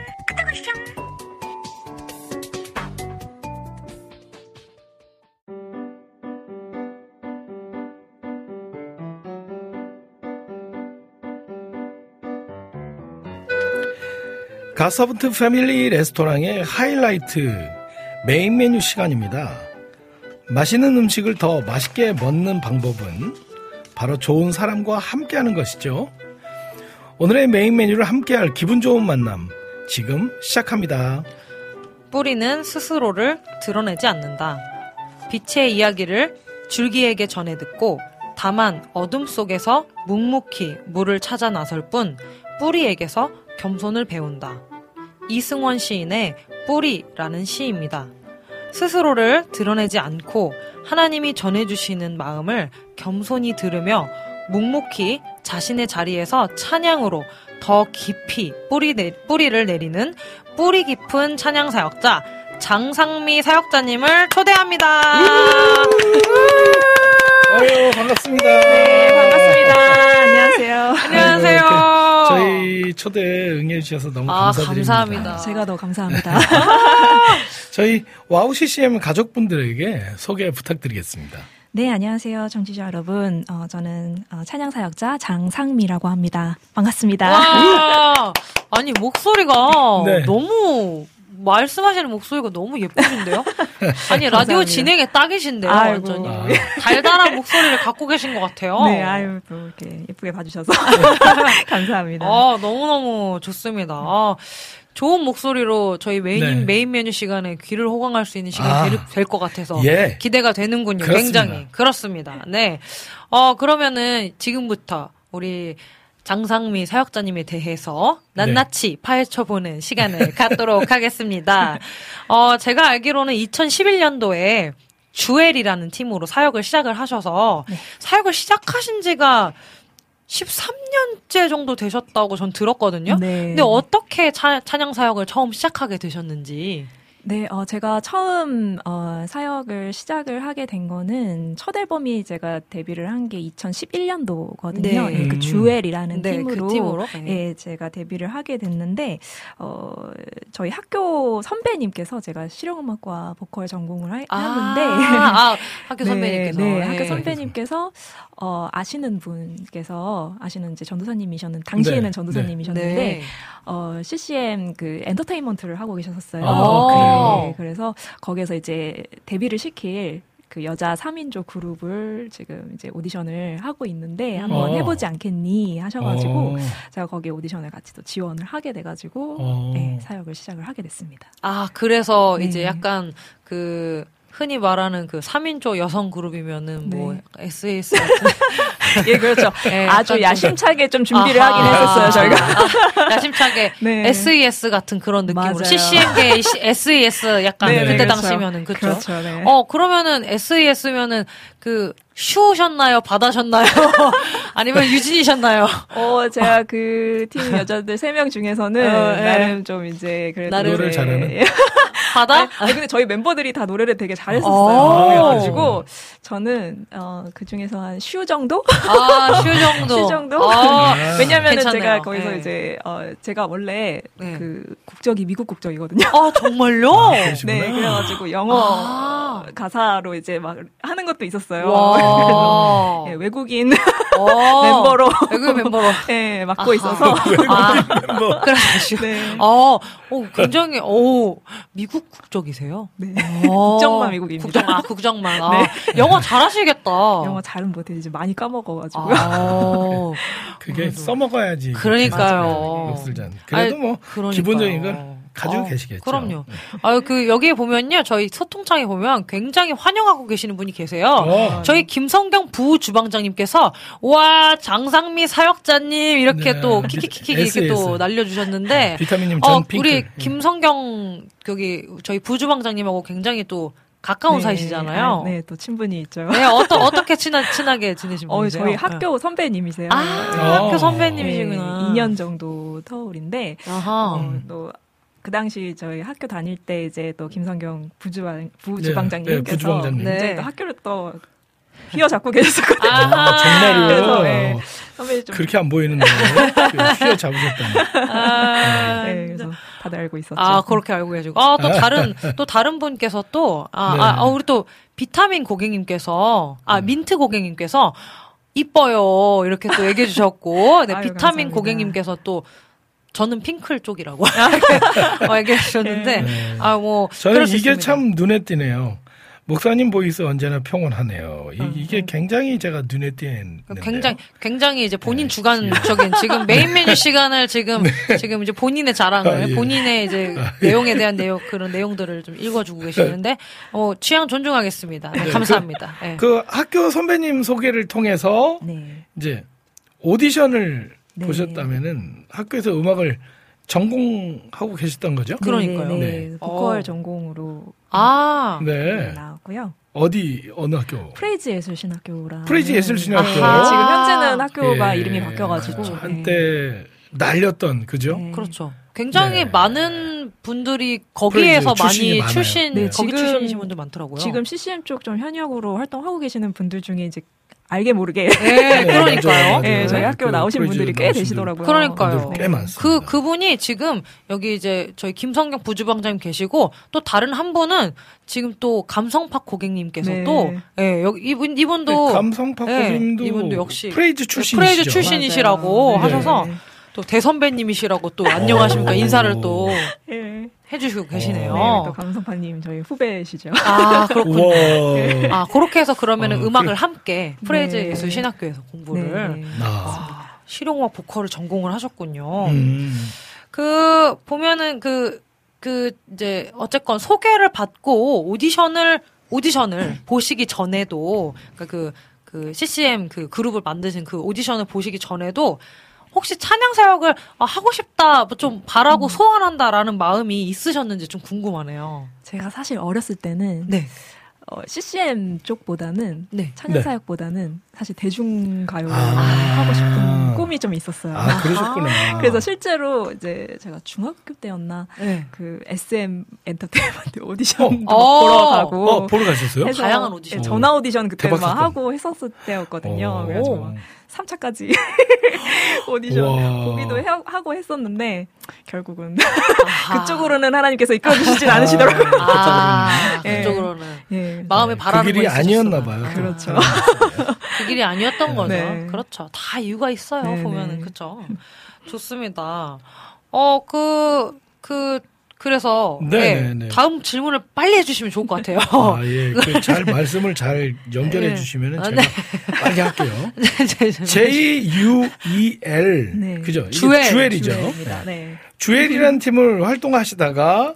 갓서번트 패밀리 레스토랑의 하이라이트 메인 메뉴 시간입니다. 맛있는 음식을 더 맛있게 먹는 방법은 바로 좋은 사람과 함께하는 것이죠. 오늘의 메인 메뉴를 함께할 기분 좋은 만남 지금 시작합니다. 뿌리는 스스로를 드러내지 않는다. 빛의 이야기를 줄기에게 전해 듣고 다만 어둠 속에서 묵묵히 물을 찾아 나설 뿐 뿌리에게서 겸손을 배운다. 이승원 시인의 뿌리라는 시입니다. 스스로를 드러내지 않고 하나님이 전해주시는 마음을 겸손히 들으며 묵묵히 자신의 자리에서 찬양으로 더 깊이 뿌리 내, 뿌리를 내리는 뿌리 깊은 찬양 사역자 장상미 사역자님을 초대합니다. 아유 반갑습니다. 네, 반갑습니다. 안녕하세요. 안녕하세요. 저희 초대 응해 주셔서 너무 아, 감사드립니다. 감사합니다. 제가 더 감사합니다. 저희 와우 CCM 가족분들에게 소개 부탁드리겠습니다. 네, 안녕하세요. 청취자 여러분. 어, 저는 어, 찬양사역자 장상미라고 합니다. 반갑습니다. 와, 아니 목소리가 네. 너무 말씀하시는 목소리가 너무 예쁘신데요? 아니 라디오. 진행에 딱이신데요, 아이고. 완전히 아. 달달한 목소리를 갖고 계신 것 같아요. 네, 아유, 또 이렇게 예쁘게 봐주셔서. 감사합니다. 아, 너무너무 좋습니다. 아, 좋은 목소리로 저희 메인, 네. 메인 메뉴 시간에 귀를 호강할 수 있는 시간이 아. 될것 같아서 예. 기대가 되는군요. 그렇습니다. 굉장히. 그렇습니다. 네. 어, 그러면은 지금부터 우리 장상미 사역자님에 대해서 낱낱이 네. 파헤쳐보는 시간을 갖도록 하겠습니다. 어, 제가 알기로는 2011년도에 주엘이라는 팀으로 사역을 시작을 하셔서 네. 사역을 시작하신 지가 13년째 정도 되셨다고 전 들었거든요. 네. 근데 어떻게 차- 찬양 사역을 처음 시작하게 되셨는지. 네, 어, 제가 처음, 어, 사역을 시작을 하게 된 거는 첫 앨범이 제가 데뷔를 한 게 2011년도거든요. 네. 그 주엘이라는 네, 팀으로. 그 팀으로. 네. 예, 제가 데뷔를 하게 됐는데, 어, 저희 학교 선배님께서 제가 실용음악과 보컬 전공을 하, 하는데, 아, 학교 네, 선배님께서. 네, 네. 학교 선배님께서 어, 아시는 분께서 아시는 이제 전도사님이셨는 당시에는 네, 전도사님이셨는데 네. 어, CCM 그 엔터테인먼트를 하고 계셨었어요. 아, 네, 그래서 거기서 이제 데뷔를 시킬 그 여자 3인조 그룹을 지금 이제 오디션을 하고 있는데 한번 어. 해보지 않겠니 하셔가지고 어, 제가 거기에 오디션을 같이 또 지원을 하게 돼가지고 어. 네, 사역을 시작을 하게 됐습니다. 아, 그래서 네. 이제 약간 그 흔히 말하는 그 3인조 여성 그룹이면은 뭐 네. SAS 같은 예, 그렇죠. 네, 아주 약간 좀- 야심차게 좀 준비를 아하. 하긴 했었어요, 저희가. 아, 야심차게 네. SES 같은 그런 느낌으로 맞아요. CCM계 SES 약간 네, 그때 그렇죠. 당시면은 그쵸? 그렇죠, 네. 어 그러면은 SES면은 그 슈셨나요? 받아셨나요? 아니면 유진이셨나요? 어, 제가 그 팀 여자들 세 명 중에서는 어, 예. 나름 좀 이제 그래도 나름. 노래를 이제- 잘하는? 예. 받아? 아니 근데 저희 멤버들이 다 노래를 되게 오. 잘했었어요. 그래가지고 저는 어, 그 중에서 한 슈 정도? 아, 슈 정도. 슈 정도? 아, 왜냐면은 괜찮네요. 제가 거기서 네. 이제 어, 제가 원래 네. 그 국적이 미국 국적이거든요. 아, 정말요? 그러시구나. 네, 그래가지고 영어 아. 가사로 이제 막 하는 것도 있었어요. 예, 외국인 어. 멤버로 외국인 멤버로. 네, 맡고 아하. 있어서 아, 멤버. 네. 어, 오, 굉장히, 오, 미국 국적이세요? 네. 어, 국적만 미국입니다. 국적, 아, 국적만. 아, 영어 잘하시겠다. 영어 잘은 못해 이제 많이 까먹어가지고 아, 그게 써먹어야지. 그러니까요. 녹슬잔. 그래도 아이, 뭐 그러니까요. 기본적인 걸 가지고 어, 계시겠죠. 그럼요. 아, 그, 여기에 보면요. 저희 소통창에 보면 굉장히 환영하고 계시는 분이 계세요. 어. 저희 김성경 부 주방장님께서, 와, 장상미 사역자님, 이렇게 네. 또, 키키키키 이렇게. 또 날려주셨는데, 비타민님 전 어, 핑크. 우리 김성경, 여기, 저희 부 주방장님하고 굉장히 또 가까운 네. 사이시잖아요. 아, 네, 또 친분이 있죠. 네, 어떠, 어떻게 친하, 친하게 지내신 어, 분이세요? 저희 학교 선배님이세요. 아, 학교 어. 선배님이시구나. 2년 정도 터울인데 아하. 어, 또 그 당시 저희 학교 다닐 때 이제 또 김성경 부주방 부주방장님께서 네, 네, 부주방장님. 네. 이제 또 학교를 또 휘어잡고 계셨었거든요. 아하. 정말요. 그래서, 네. 선배님 좀 그렇게 안 보이는데 휘어 잡으셨다니. 아, 네, 그래서 다들 알고 있었죠. 아, 그렇게 알고 계시고. 아, 또 다른, 또 다른 분께서 또, 아, 네. 아, 아, 우리 또 비타민 고객님께서, 아, 민트 고객님께서, 이뻐요. 이렇게 또 얘기해 주셨고, 네, 아유, 비타민 감사합니다. 고객님께서 또, 저는 핑클 쪽이라고 어, 얘기해 주셨는데, 네. 아, 뭐. 저는 이게. 참 눈에 띄네요. 목사님 voice 언제나 평온하네요. 이, 게 굉장히 제가 눈에 띄는. 굉장히 굉장히 이제 본인 네. 주관적인 지금 메인 메뉴 시간을 지금 지금 이제 본인의 자랑을 아, 예. 본인의 이제 내용에 대한 내용 그런 내용들을 좀 읽어주고 계시는데 어 취향 존중하겠습니다. 네, 감사합니다. 네. 그 학교 선배님 소개를 통해서 네. 이제 오디션을 네. 보셨다면은 학교에서 음악을 전공하고 계셨던 거죠? 그러니까요. 네, 네. 네. 보컬 어. 전공으로 아 네. 나왔고요. 어디 어느 학교? 프레이즈 예술신학교라. 프레이즈 예술신학교. 아하. 지금 현재는 학교가 예. 이름이 바뀌어가지고 그렇죠. 네. 한때 날렸던 그죠? 네. 그렇죠. 굉장히 네. 많은 분들이 거기에서 많이 많아요. 출신 네, 거기 지금- 출신이신 분들 많더라고요. 지금 CCM 쪽 좀 현역으로 활동하고 계시는 분들 중에 이제 알게 모르게 네, 그러니까요. 맞아요, 네, 맞아요. 저희 학교 그 나오신 분들이 꽤 되시더라고요. 그러니까요. 꽤 많습니다. 그 그분이 지금 여기 이제 저희 김성경 부주방장님 계시고 또 다른 한 분은 지금 또 감성파 고객님께서 네. 또 예, 여기 이분 이분도 네, 감성파 네, 고객님도 이분도 역시 프레이즈 출신이시죠. 프레이즈 출신이시라고 맞아요. 하셔서 네. 또 대선배님이시라고 또 안녕하십니까 오. 인사를 또 네. 해주시고 계시네요. 네, 또 감성파님 저희 후배시죠. 아 그렇군요. 우와. 아 그렇게 해서 그러면 은 어, 음악을 그래. 함께 프레이즈 네. 예술 신학교에서 공부를 네. 아. 실용음악 보컬을 전공을 하셨군요. 음. 그 보면은 그그 이제 어쨌건 소개를 받고 오디션을 오디션을 보시기 전에도 그러니까 그, 그 CCM 그 그룹을 만드신 그 오디션을 보시기 전에도 혹시 찬양 사역을 아, 하고 싶다, 뭐 좀 바라고 소원한다라는 마음이 있으셨는지 좀 궁금하네요. 제가 사실 어렸을 때는 네, 어, CCM 쪽보다는 네. 찬양사역보다는 사실 대중가요를 아. 하고 싶은 꿈이 좀 있었어요. 아, 그러셨구나. 그래서 실제로 이제 제가 중학교 때였나 네. 그 SM 엔터테인먼트 오디션도 어. 보러 가고 어, 보러 가셨어요? 해서 다양한 오디션. 예, 전화 오디션 그때 막. 하고 했었을 때였거든요. 어. 그래가지고 막 3차까지 오디션 우와. 보기도 해- 하고 했었는데 결국은. 그쪽으로는 하나님께서 이끌어 주시진 않으시더라고요. 아, 예. 그쪽으로는 예. 마음에 바라는 그 길이 거 아니었나. 봐요. 그렇죠. 그 길이 아니었던 거죠. 네. 그렇죠. 다 이유가 있어요. 네, 보면은 네. 그렇죠. 좋습니다. 어, 그, 그, 그래서 네, 네, 네, 네. 다음 질문을 빨리 해주시면 좋을 것 같아요. 아, 예. 그 잘 말씀을 잘 연결해 네. 주시면은 아, 제가 네. 빨리 할게요. 네, J U E L 네. 그죠? 주엘. 주엘이죠. 네. 주엘이라는 팀을 활동하시다가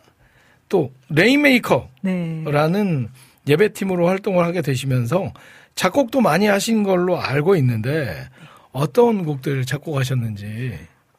또 레인메이커라는 네. 예배팀으로 활동을 하게 되시면서 작곡도 많이 하신 걸로 알고 있는데 어떤 곡들을 작곡하셨는지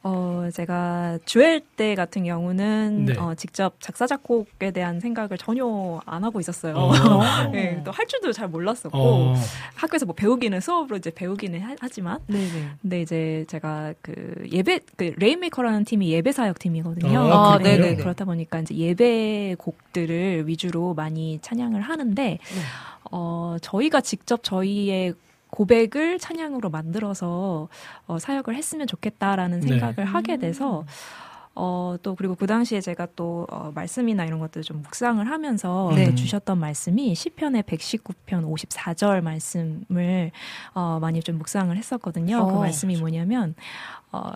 어, 제가 주엘 때 같은 경우는 네. 어, 직접 작사 작곡에 대한 생각을 전혀 안 하고 있었어요. 어. 네, 또할 줄도 잘 몰랐었고 어, 학교에서 뭐 배우기는 수업으로 이제 배우기는 하, 하지만 네네. 근데 이제 제가 그 예배 그 레인메이커라는 팀이 예배 사역 팀이거든요. 아, 네, 그렇군요. 네, 그렇다 보니까 이제 예배 곡들을 위주로 많이 찬양을 하는데 어 저희가 직접 저희의 고백을 찬양으로 만들어서 어, 사역을 했으면 좋겠다라는 네. 생각을 하게 돼서 어, 또 그리고 그 당시에 제가 또 어, 말씀이나 이런 것들 좀 묵상을 하면서 네. 또 주셨던 말씀이 시편의 119편 54절 말씀을 어, 많이 좀 묵상을 했었거든요. 그 어, 말씀이 뭐냐면 어,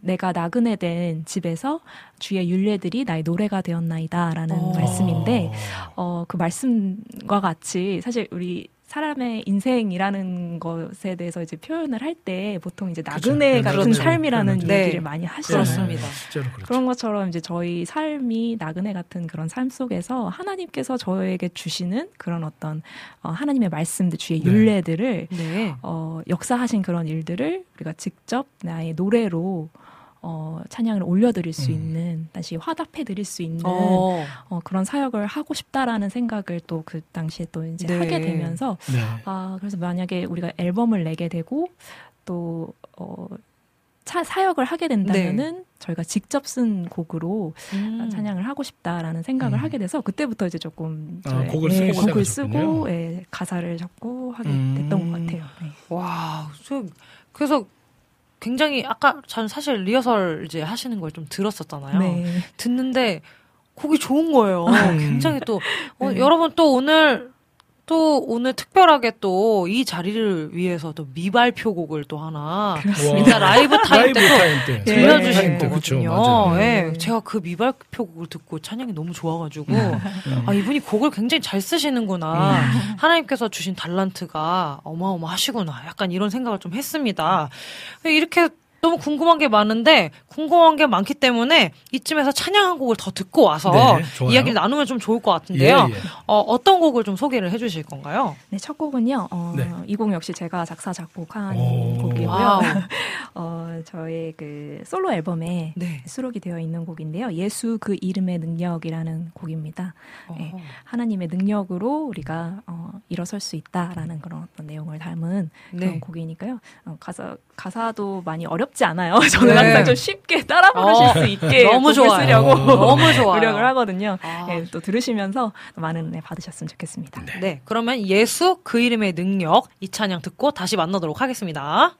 내가 나그네 된 집에서 주의 율례들이 나의 노래가 되었나이다라는 어. 말씀인데 어, 그 말씀과 같이 사실 우리 사람의 인생이라는 것에 대해서 이제 표현을 할 때 보통 이제. 나그네 네, 같은 그렇죠. 삶이라는 네. 얘기를 많이. 실제로 그렇죠. 그런 것처럼 이제 저희 삶이 나그네 같은 그런 삶 속에서 하나님께서 저에게 주시는 그런 어떤 어, 하나님의 말씀들, 주의 네. 율례들을 네. 어, 역사하신 그런 일들을 우리가 직접 나의 노래로 어, 찬양을 올려드릴 수 음. 있는 다시 화답해 드릴 수 있는 어. 어. 그런 사역을 하고 싶다라는 생각을 또 그 당시에 또 이제 네. 하게 되면서 네. 아 그래서 만약에 우리가 앨범을 내게 되고 또 어, 차, 사역을 하게 된다면은 저희가 직접 쓴 곡으로 음. 찬양을 하고 싶다라는 생각을 음. 하게 돼서 그때부터 이제 조금 아, 저의- 곡을 예, 쓰기 곡을 시작하셨군요. 쓰고 예, 가사를 적고 하게 음. 됐던 것 같아요. 네. 와, 저 그래서 굉장히 아까 전 사실 리허설 이제 하시는 걸 좀 들었었잖아요. 네. 듣는데 곡이 좋은 거예요. 음. 굉장히 또 어, 네. 여러분 또 오늘 또 오늘 특별하게 또 이 자리를 위해서 또 미발표 곡을 또 하나. 이따 라이브 타임 라이브 때또 타임 때 들려주실 라이브 타임 때, 그쵸, 거거든요. 맞아요. 예, 제가 그 미발표 곡을 듣고 찬양이 너무 좋아가지고 아 이분이 곡을 굉장히 잘 쓰시는구나. 하나님께서 주신 달란트가 어마어마하시구나. 약간 이런 생각을 좀 했습니다. 이렇게 너무 궁금한 게 많은데 궁금한 게 많기 때문에 이쯤에서 찬양 한 곡을 더 듣고 와서 네. 이야기를 나누면 좀 좋을 것 같은데요. 예, 예. 어, 어떤 곡을 좀 소개를 해주실 건가요? 네, 첫 곡은요. 어, 네. 이곡 역시 제가 작사 작곡한 오. 곡이고요. 어, 저의 그 솔로 앨범에 네. 수록이 되어 있는 곡인데요. 예수 그 이름의 능력이라는 곡입니다. 네. 하나님의 능력으로 우리가 어, 일어설 수 있다라는 그런 어떤 내용을 담은 그런 네. 곡이니까요. 어, 가사 가사도 많이 어렵지 않아요. 저는 네. 항상 좀 쉽게 따라 부르실 어, 수 있게 너무 좋아요. 쓰려고 너무 좋아요. 노력을 하거든요. 아. 예, 또 들으시면서 많은 은혜 받으셨으면 좋겠습니다. 네, 그러면 예수 그 이름의 능력 이 찬양 듣고 다시 만나도록 하겠습니다.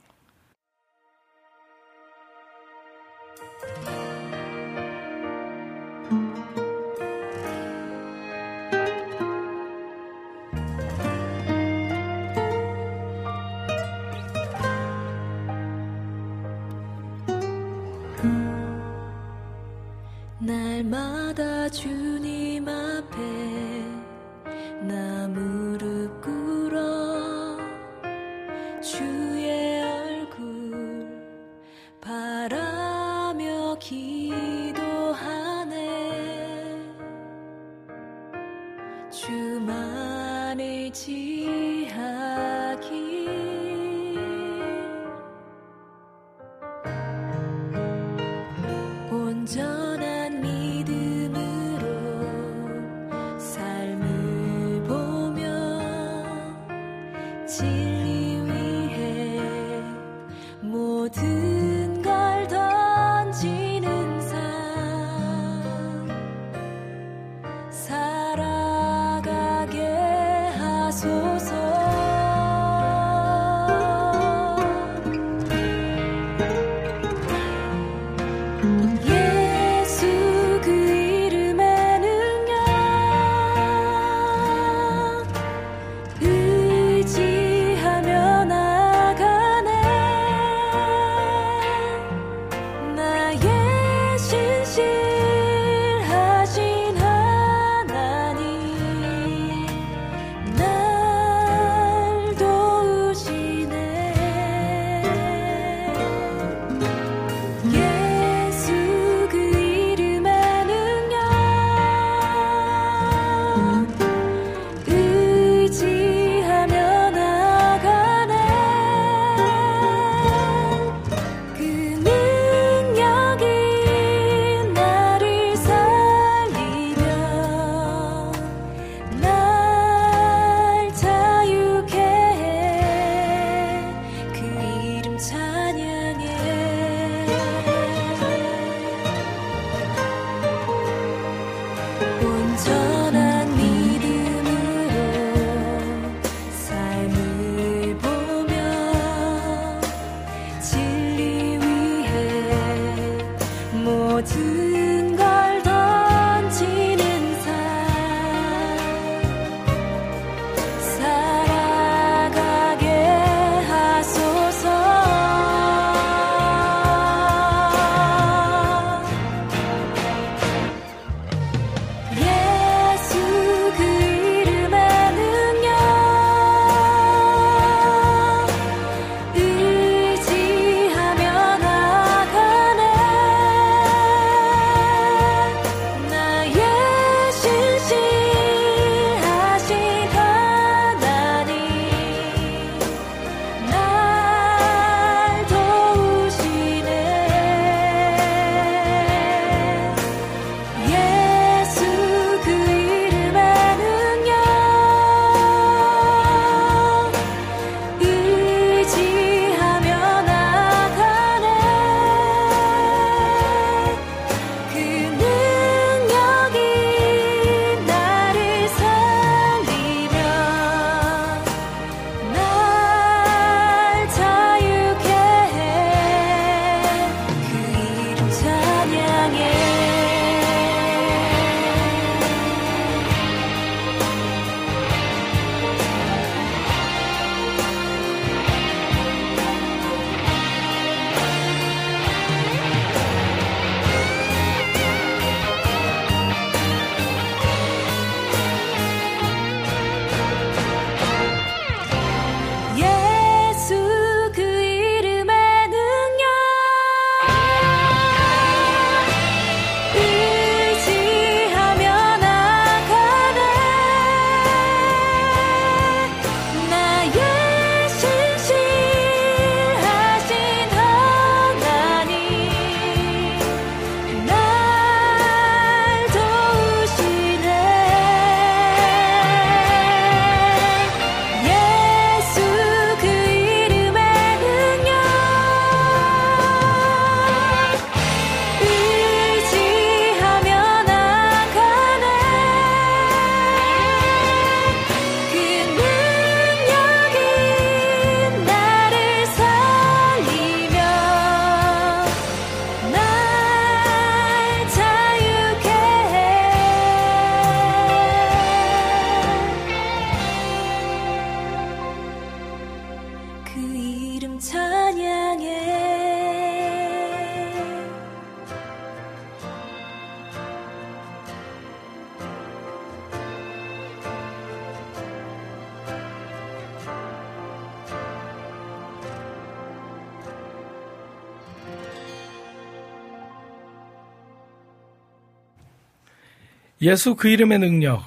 예수 그 이름의 능력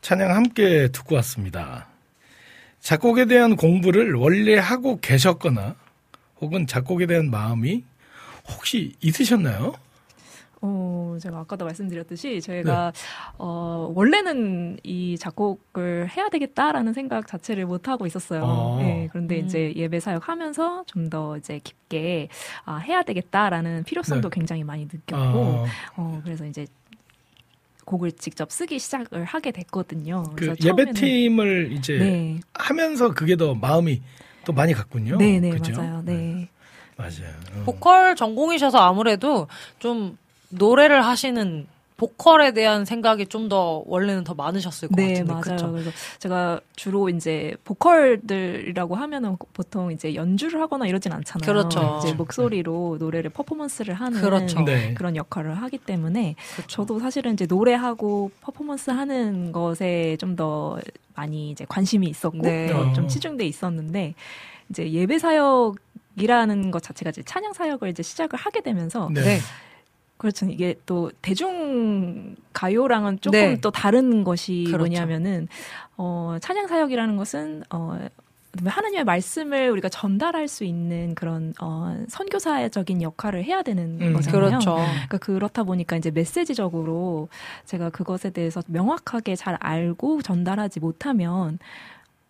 찬양 함께 듣고 왔습니다. 작곡에 대한 공부를 원래 하고 계셨거나 혹은 작곡에 대한 마음이 혹시 있으셨나요? 어, 제가 아까도 말씀드렸듯이 저희가 어, 원래는 이 작곡을 해야 되겠다라는 생각 자체를 못 하고 있었어요. 어. 네, 그런데 음. 이제 예배 사역하면서 좀 더 이제 깊게 아, 해야 되겠다라는 필요성도 네. 굉장히 많이 느꼈고, 어, 어, 그래서 이제 곡을 직접 쓰기 시작을 하게 됐거든요. 그 그래서 예배팀을 이제 네, 하면서 그게 더 마음이 또 많이 갔군요. 네, 네, 그죠? 맞아요. 네. 맞아요. 어. 보컬 전공이셔서 아무래도 좀 노래를 하시는 보컬에 대한 생각이 좀 더 원래는 더 많으셨을 것 네, 같은데 맞아요. 그쵸? 그래서 제가 주로 이제 보컬들이라고 하면은 보통 이제 연주를 하거나 이러진 않잖아요. 그렇죠. 이제 목소리로 노래를 퍼포먼스를 하는 그렇죠. 네. 그런 역할을 하기 때문에 그쵸. 저도 사실은 이제 노래하고 퍼포먼스 하는 것에 좀 더 많이 이제 관심이 있었고 네. 어, 좀 어. 치중돼 있었는데 이제 예배 사역 이라는 것 자체가 이제 찬양 사역을 이제 시작을 하게 되면서 네. 네. 그렇죠. 이게 또 대중 가요랑은 조금 네. 또 다른 것이 그렇죠. 뭐냐면은 어 찬양 사역이라는 것은 어 하나님의 말씀을 우리가 전달할 수 있는 그런 어 선교사적인 역할을 해야 되는 음, 거잖아요. 그렇죠. 그러니까 그렇다 보니까 이제 메시지적으로 제가 그것에 대해서 명확하게 잘 알고 전달하지 못하면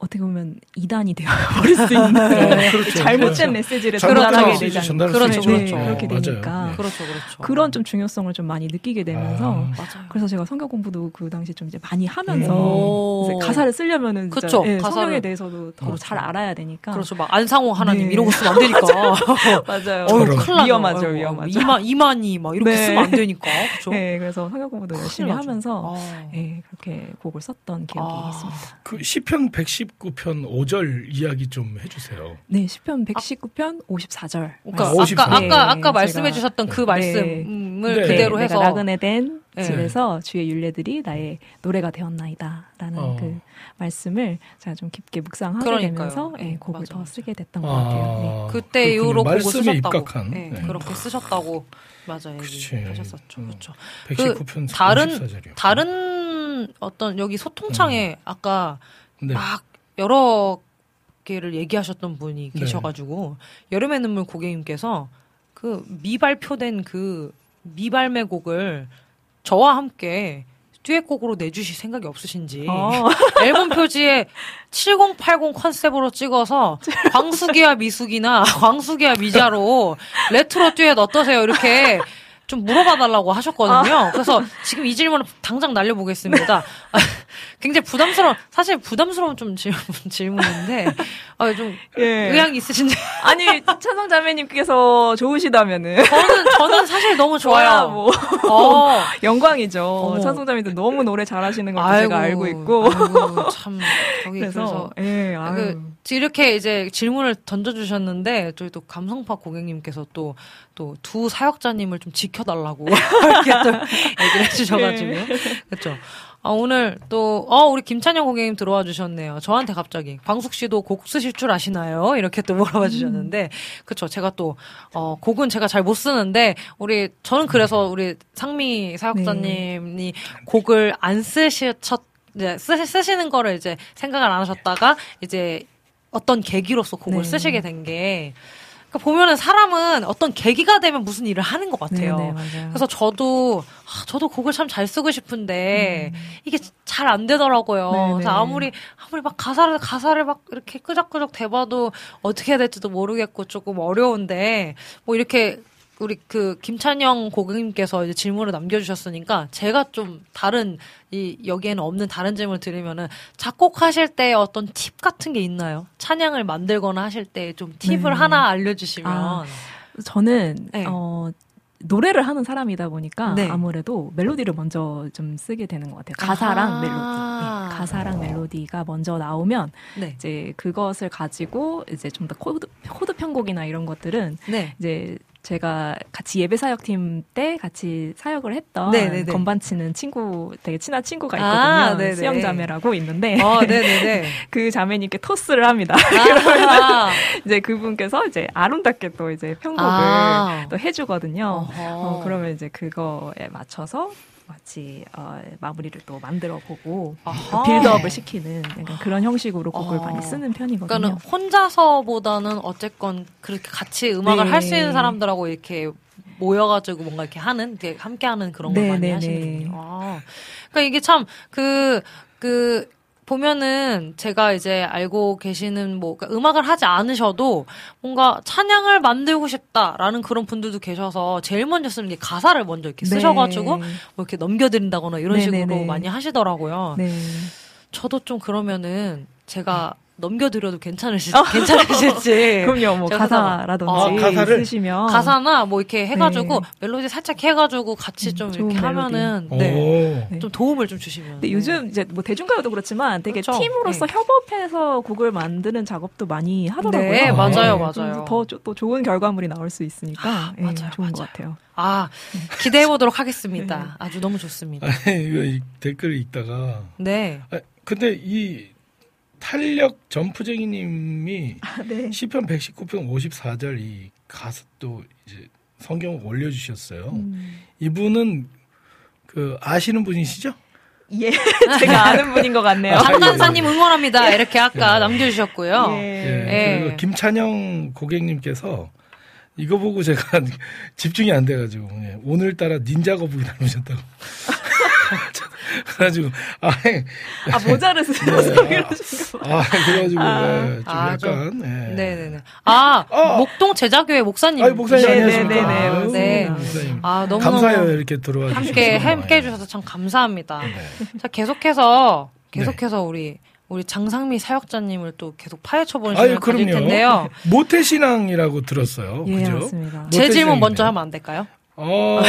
어떻게 보면 이단이 되어버릴 수 있는 네, 그렇죠. 잘못된 네. 메시지를 전달하게 되잖아요. 전달할 그렇죠, 수 있죠. 그렇죠. 네, 그렇게 맞아요. 되니까 네. 그렇죠, 그렇죠. 그런 좀 중요성을 좀 많이 느끼게 되면서 아. 그래서 제가 성경 공부도 그 당시 좀 이제 많이 하면서. 이제 가사를 쓰려면은 진짜 그쵸, 예, 가사를. 성경에 대해서도 더 그렇죠. 잘 알아야 되니까 그렇죠. 막 안상홍 하나님 네. 이런 거 쓰면 안 되니까. 맞아요. 어휴. 위험하죠, 위험하죠. 이만 이만희 막 이렇게 네. 쓰면 안 되니까. 그렇죠. 네, 그래서 성경 공부도 열심히. 하면서 아. 예, 그렇게 곡을 썼던 기억이 아. 있습니다. 그 시편 119편 5절 이야기 좀 해주세요. 네, 시편 119편 54절. 그러니까 아, 54. 아까 네, 아까 아까 제가- 말씀해 주셨던 그 네. 말씀을 네. 그대로 네, 해서 내가 나그네 된 네. 집에서 주의 윤례들이 나의 노래가 되었나이다라는 어. 그 말씀을 제가 좀 깊게 묵상하게 그러니까요. 되면서 예, 네, 곡을 맞아, 더. 쓰게 됐던 것 같아요. 네. 그때 그렇군요. 이후로 곡을 쓰셨다고. 입각한. 네, 네. 그렇게 쓰셨다고 맞아요. 그치. 얘기하셨었죠. 음. 그렇죠. 119편 다른 54절이요. 다른 어떤 여기 소통창에 아까 네. 막 여러 개를 얘기하셨던 분이 네. 계셔가지고 여름의 눈물 고객님께서 그 미발표된 그 미발매 곡을 저와 함께 듀엣곡으로 내주실 생각이 없으신지 어, 앨범 표지에 7080 컨셉으로 찍어서 광수기와 미숙이나 광수기와 미자로 레트로 듀엣 어떠세요? 이렇게 좀 물어봐 달라고 하셨거든요. 그래서 지금 이 질문을 당장 날려보겠습니다. 굉장히 부담스러운 사실 부담스러운 좀 질문 질문인데 아, 좀 예. 의향이 있으신지 아니 찬성 자매님께서 좋으시다면은 저는 저는 사실 너무 좋아요. 뭐 어. 영광이죠. 어머. 찬성 자매도 너무 노래 잘하시는 걸 제가 알고 있고 아이고, 참 거기 그래서 그래서 예, 아유. 그 이렇게 이제 질문을 던져주셨는데 저희 또 감성파 고객님께서 또 또 두 사역자님을 좀 지켜달라고 이렇게 또 얘기를 해주셔가지고 네. 그렇죠. 아, 오늘 또, 어, 우리 김찬영 고객님 들어와 주셨네요. 저한테 갑자기, 광숙 씨도 곡 쓰실 줄 아시나요? 이렇게 또 물어봐 주셨는데, 그쵸. 제가 또, 어, 곡은 제가 잘 못 쓰는데, 우리, 저는 그래서 우리 상미 사역자님이 곡을 안 쓰셨, 이제 쓰, 쓰시는 거를 이제 생각을 안 하셨다가, 이제 어떤 계기로서 곡을 네. 쓰시게 된 게, 그러니까 보면은 사람은 어떤 계기가 되면 무슨 일을 하는 것 같아요. 네, 네, 맞아요. 그래서 저도 아, 저도 곡을 참 잘 쓰고 싶은데 음. 이게 잘 안 되더라고요. 네, 네. 그래서 아무리 아무리 막 가사를 가사를 막 이렇게 끄적끄적 대봐도 어떻게 해야 될지도 모르겠고 조금 어려운데 뭐 이렇게 우리 그 김찬영 고객님께서 이제 질문을 남겨주셨으니까 제가 좀 다른 이 여기에는 없는 다른 질문을 드리면은 작곡하실 때 어떤 팁 같은 게 있나요? 찬양을 만들거나 하실 때 좀 팁을 네. 하나 알려주시면 아, 저는 네. 어 노래를 하는 사람이다 보니까 네. 아무래도 멜로디를 먼저 좀 쓰게 되는 것 같아요. 가사랑 아. 멜로디. 네, 가사랑 멜로디가 먼저 나오면 네. 이제 그것을 가지고 이제 좀 더 코드 코드 편곡이나 이런 것들은 네. 이제 제가 같이 예배 사역팀 때 같이 사역을 했던 네네네. 건반 치는 친구 되게 친한 친구가 아, 있거든요. 네네. 수영 자매라고 있는데 어, 네네네. 그 자매님께 토스를 합니다. 아, 이제 그분께서 이제 아름답게 또 이제 편곡을 아. 또 해주거든요. 어, 그러면 이제 그거에 맞춰서 마치 어, 마무리를 또 만들어 보고 아하. 빌드업을 시키는 약간 그런 형식으로 곡을 어. 많이 쓰는 편이거든요. 그러니까는 혼자서보다는 어쨌건 그렇게 같이 음악을 네. 할수 있는 사람들하고 이렇게 모여가지고 뭔가 이렇게 하는, 이렇게 함께하는 그런 걸 네, 많이 네, 하시는군요. 네. 아. 그러니까 이게 참 그 그 보면은 제가 이제 알고 계시는 뭐 그러니까 음악을 하지 않으셔도 뭔가 찬양을 만들고 싶다라는 그런 분들도 계셔서 제일 먼저 쓰는 게 가사를 먼저 이렇게 네. 쓰셔가지고 뭐 이렇게 넘겨드린다거나 이런 네, 식으로. 많이 하시더라고요. 네. 저도 좀 그러면은 제가 넘겨드려도 괜찮으시, 괜찮으실지. 그럼요, 뭐 네. 가사라든지 아, 가사를? 쓰시면 가사나 뭐 이렇게 해가지고 네. 멜로디 살짝 해가지고 같이 좀 좋은 이렇게 멜로디. 하면은 오. 네. 네. 좀 도움을 좀 주시면. 근데 요즘 이제 뭐 대중가요도 그렇지만 되게 그렇죠. 팀으로서 협업해서 곡을 만드는 작업도 많이 하더라고요. 네, 맞아요, 네. 맞아요. 더 또 좋은 결과물이 나올 수 있으니까 아, 예, 맞아요, 좋은 것 맞아요. 같아요. 아 기대해 보도록 하겠습니다. 아주 너무 좋습니다. 아니, 댓글을 읽다가 네. 아, 근데 이 탄력 점프쟁이님이 네. 시편 119편 54절 이 가사 또 이제 성경 올려주셨어요. 음. 이분은 그 아시는 분이시죠? 예, 제가 아는 분인 것 같네요. 아, 장단사님 응원합니다. 이렇게 아까 남겨주셨고요. 예. 예. 예. 그리고 김찬영 고객님께서 이거 보고 제가 집중이 안 돼가지고 예, 오늘따라 닌자 거북이 닮으셨다고. 그래가지고 아, 예. 아 모자를 쓰셔서 그러신가 봐. 아 그래가지고 아. 예, 좀 아, 약간 예. 네네네. 아, 어. 목동 제자교회 목사님. 아이 목사님 네, 안녕하십니까? 네, 네, 네, 네. 목사님. 아, 너무 감사해요 이렇게 들어와 주셔서. 함께 함께 해주셔서 참 감사합니다. 네. 자 계속해서 계속해서 우리 우리 장상미 사역자님을 또 계속 파헤쳐 보는 아유 시간 가질. 텐데요. 모태신앙이라고 들었어요. 예, 그죠? 맞습니다. 제 질문. 먼저 하면 안 될까요? 어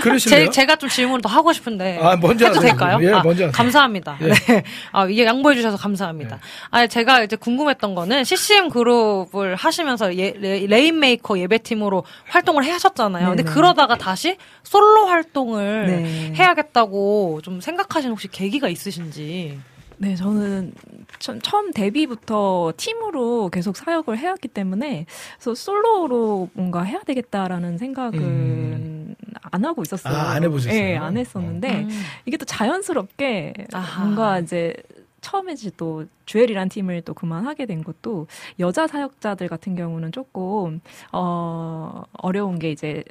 그러실래요? 제, 제가 좀 질문을 더 하고 싶은데 아, 먼저 해도 하세요. 될까요? 예, 아, 먼저 하세요. 감사합니다. 예. 네. 아, 이게 양보해 주셔서 감사합니다. 예. 아, 제가 이제 궁금했던 거는 CCM 그룹을 하시면서 예, 레, 레인메이커 예배팀으로 활동을 하셨잖아요. 근데. 그러다가 다시 솔로 활동을 네. 해야겠다고 좀 생각하신 혹시 계기가 있으신지. 네, 저는 처- 처음 데뷔부터 팀으로 계속 사역을 해왔기 때문에 그래서 솔로로 뭔가 해야 되겠다라는 생각은 음. 안 하고 있었어요. 아, 안 해보셨어요? 네, 안 했었는데 음. 이게 또 자연스럽게 아하. 뭔가 이제 처음에 이제 또 주엘이란 팀을 또 그만하게 된 것도 여자 사역자들 같은 경우는 조금 어 어려운 게 이제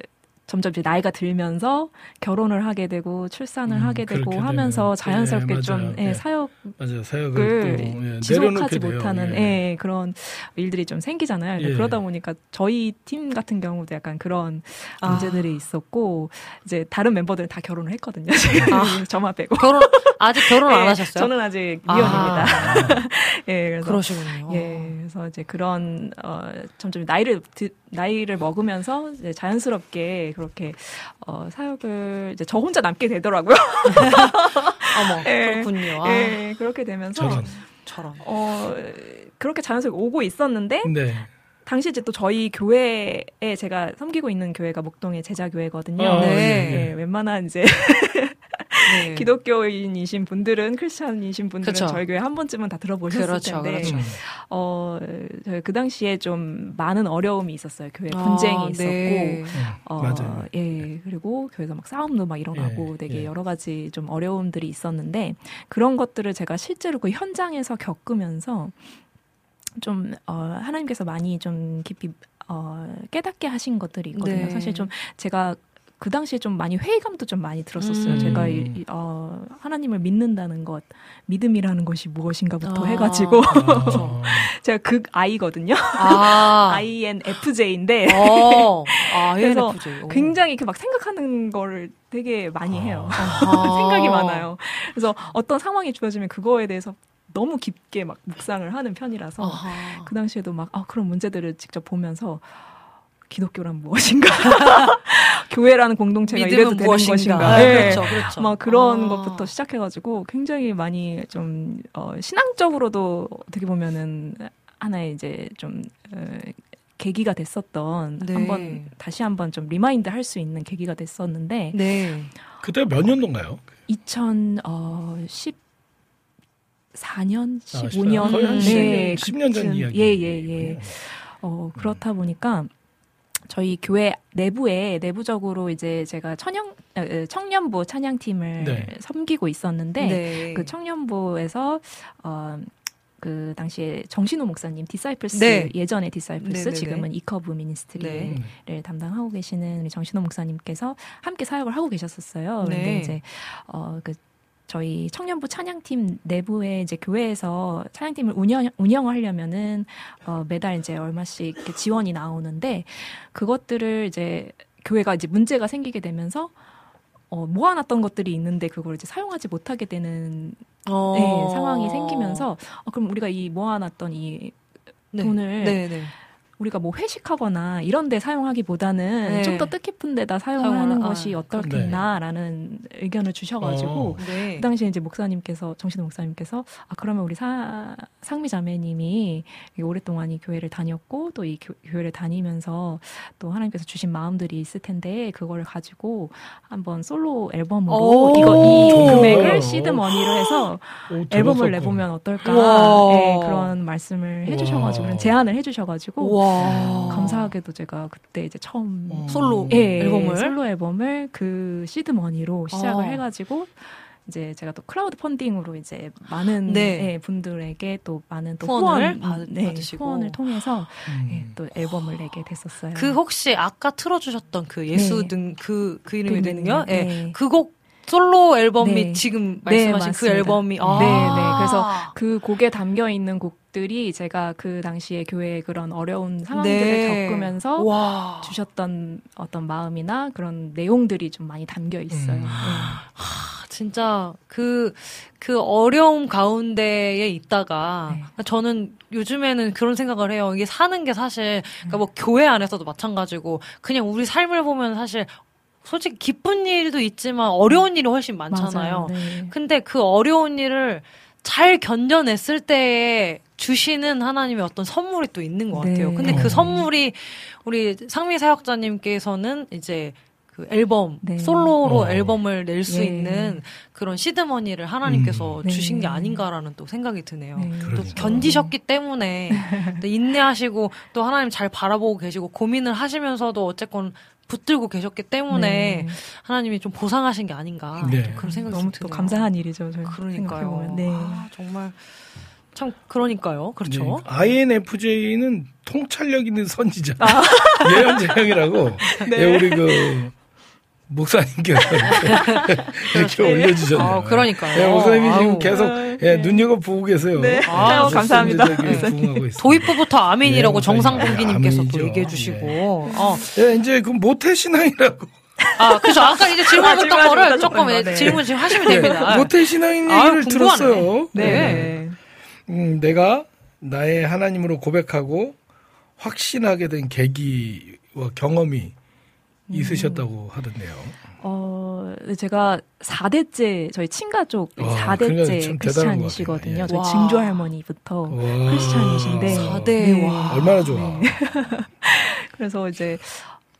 점점 이제 나이가 들면서 결혼을 하게 되고 출산을 음, 하게 되고 하면서 되면. 자연스럽게 예, 좀. 예, 예. 사역 맞아요. 사역을 을또 예, 지속하지 돼요. 못하는 예. 예, 그런 일들이 좀 생기잖아요. 예. 그러다 보니까 저희 팀 같은 경우도 약간 그런 아. 문제들이 있었고 이제 다른 멤버들은 다 결혼을 했거든요. 지금 아. 저만 빼고. 결혼 아직 결혼 안 예, 하셨어요? 저는 아직 아. 미혼입니다. 예, 그래서 그러시군요. 예, 그래서 이제 그런 어 점점 나이를 드, 나이를 먹으면서 이제 자연스럽게 그렇게 어 사역을 이제 저 혼자 남게 되더라고요. 어머 예. 그렇군요. 아, 예, 그렇게 되면서 저런. 저런. 어 그렇게 자연스럽게 오고 있었는데 네. 당시 이제 또 저희 교회에 제가 섬기고 있는 교회가 목동의 제자교회거든요. 어, 네. 예, 웬만한 이제 네. 기독교인이신 분들은 크리스찬이신 분들은 그쵸. 저희 교회 한 번쯤은 다 들어보셨을 그렇죠, 텐데 그렇죠. 음. 어, 저희 그 당시에 좀 많은 어려움이 있었어요. 교회 분쟁이 아, 있었고, 네. 어, 맞아요. 예, 그리고 교회에서 막 싸움도 막 일어나고 예, 되게 예. 여러 가지 좀 어려움들이 있었는데 그런 것들을 제가 실제로 그 현장에서 겪으면서 좀 어, 하나님께서 많이 좀 깊이 어, 깨닫게 하신 것들이 있거든요. 네. 사실 좀 제가 그 당시에 좀 많이 회의감도 좀 많이 들었었어요. 음. 제가 이, 이- 어, 하나님을 믿는다는 것, 믿음이라는 것이 무엇인가부터 아. 해가지고 아, 제가 극 I거든요. 아. INFJ인데 어. 아, 그래서 ENFJ. 오. 굉장히 이렇게 막 생각하는 거를 되게 많이 해요. 아하. 생각이 많아요. 그래서 어떤 상황이 주어지면 그거에 대해서 너무 깊게 막 묵상을 하는 편이라서 아하. 그 당시에도 막 아, 그런 문제들을 직접 보면서 기독교란 무엇인가? 교회라는 공동체가 이래도 되는 무엇인가. 것인가. 아, 네. 그렇죠, 그렇죠. 막 그런 아. 것부터 시작해가지고 굉장히 많이 좀 어, 신앙적으로도 어떻게 보면은 하나의 이제 좀 어, 계기가 됐었던 네. 한번 다시 한번 좀 remind 할 수 있는 계기가 됐었는데 네. 그때 몇 년도인가요? 2014년, 아, 15년, 거의 한 네, 10, 년전 그쯤. 이야기. 예, 예, 예. 어, 그렇다 보니까 저희 교회 내부에 내부적으로 이제 제가 천영 청년부 찬양팀을 네. 섬기고 있었는데 네. 그 청년부에서 어, 그 당시에 정신호 목사님 디사이플스 네. 예전에 디사이플스 네, 네, 네. 지금은 이커브 미니스트리를 네. 담당하고 계시는 우리 정신호 목사님께서 함께 사역을 하고 계셨었어요. 네. 근데 이제 어그 저희 청년부 찬양팀 내부에 이제 교회에서 찬양팀을 운영 운영을 하려면은 어 매달 이제 얼마씩 이렇게 지원이 나오는데 그것들을 이제 교회가 이제 문제가 생기게 되면서 어 모아놨던 것들이 있는데 그걸 이제 사용하지 못하게 되는 어. 네, 상황이 생기면서 어, 그럼 우리가 이 모아놨던 이 네. 돈을 네, 네. 우리가 뭐 회식하거나 이런 데 사용하기보다는 네. 좀더 뜻깊은 데다 사용하는 아, 것이 어떻겠나라는 의견을 주셔가지고 어. 네. 그 당시에 이제 목사님께서 정신 목사님께서 아 그러면 우리 사, 상미 자매님이 이 오랫동안 이 교회를 다녔고 또 이 교회를 다니면서 또 하나님께서 주신 마음들이 있을 텐데 그거를 가지고 한번 솔로 앨범으로 오. 이거 이 금액을. 시드 머니로 해서 오, 앨범을. 내보면 어떨까. 네, 그런 말씀을 해주셔가지고. 그런 제안을 해주셔가지고 와. 감사하게도 제가 그때 이제 처음 음. 솔로 예, 앨범을 솔로 앨범을 그 시드 머니로 시작을 어. 해가지고 이제 제가 또 크라우드 펀딩으로 이제 많은 네. 예, 분들에게 또 많은 또 후원을 후원, 받- 네, 받으시고. 후원을 통해서 음. 예, 또 앨범을 내게 됐었어요. 그 혹시 아까 틀어주셨던 그 예수 네. 등그그 이름이 그 되는요? 예. 네. 그곡 솔로 앨범이 네. 지금 네, 말씀하신 그. 앨범이 아. 네, 네. 그래서 그 곡에 담겨 있는 곡들이 제가 그 당시에 교회의 그런 어려운 상황들을 네. 겪으면서 와. 주셨던 어떤 마음이나 그런 내용들이 좀 많이 담겨 있어요. 음. 네. 아, 진짜 그, 그 어려움 가운데에 있다가 네. 저는 요즘에는 그런 생각을 해요. 이게 사는 게 사실 그러니까 뭐 교회 안에서도 마찬가지고 그냥 우리 삶을 보면 사실 솔직히 기쁜 일도 있지만 어려운 일이 훨씬 많잖아요. 맞아요. 네. 근데 그 어려운 일을 잘 견뎌냈을 때에 주시는 하나님의 어떤 선물이 또 있는 것 같아요. 네. 근데 어. 그 선물이 우리 상미 사역자님께서는 이제 그 앨범 네. 솔로로 어. 앨범을 낼 수 예. 있는 그런 시드머니를 하나님께서 음. 네. 주신 게 아닌가라는 또 생각이 드네요. 네. 또 그러니까요. 견디셨기 때문에 또 인내하시고 또 하나님 잘 바라보고 계시고 고민을 하시면서도 어쨌건 붙들고 계셨기 때문에 네. 하나님이 좀 보상하신 게 아닌가 네. 또 그런 생각이 너무 좀또 드네요. 감사한 일이죠. 저희 그러니까요. 네. 아, 정말 참 그러니까요. 그렇죠. 네. INFJ는 통찰력 있는 선지자 아. 예언재형이라고 네. 예, 우리 그 목사님께서 이렇게 올려주셨네요. 아, 그러니까요. 예, 목사님이 지금 아우. 계속 예, 눈여겨 보고 계세요. 네. 아, 그래서 감사합니다. 도입부부터 아멘이라고 네, 정상동기님께서 또 아멘이죠. 얘기해 주시고. 어. 예, 이제 그 모태 신앙이라고 아, 그죠. 아까 이제 질문했던 질문하지 거를 조금 거, 네. 질문 지금 하시면 됩니다. 모태 신앙인 아, 얘기를 궁금하네. 들었어요. 네. 네. 음, 내가 나의 하나님으로 고백하고 확신하게 된 계기와 경험이 음. 있으셨다고 하던데요. 어, 제가 4대째, 저희 친가족 와, 그러니까 참 4대째 대단한 것 크리스찬이시거든요. 같아요. 예. 저희 와. 증조 할머니부터 와. 크리스찬이신데. 사 네. 대, 와. 얼마나 좋아. 그래서 이제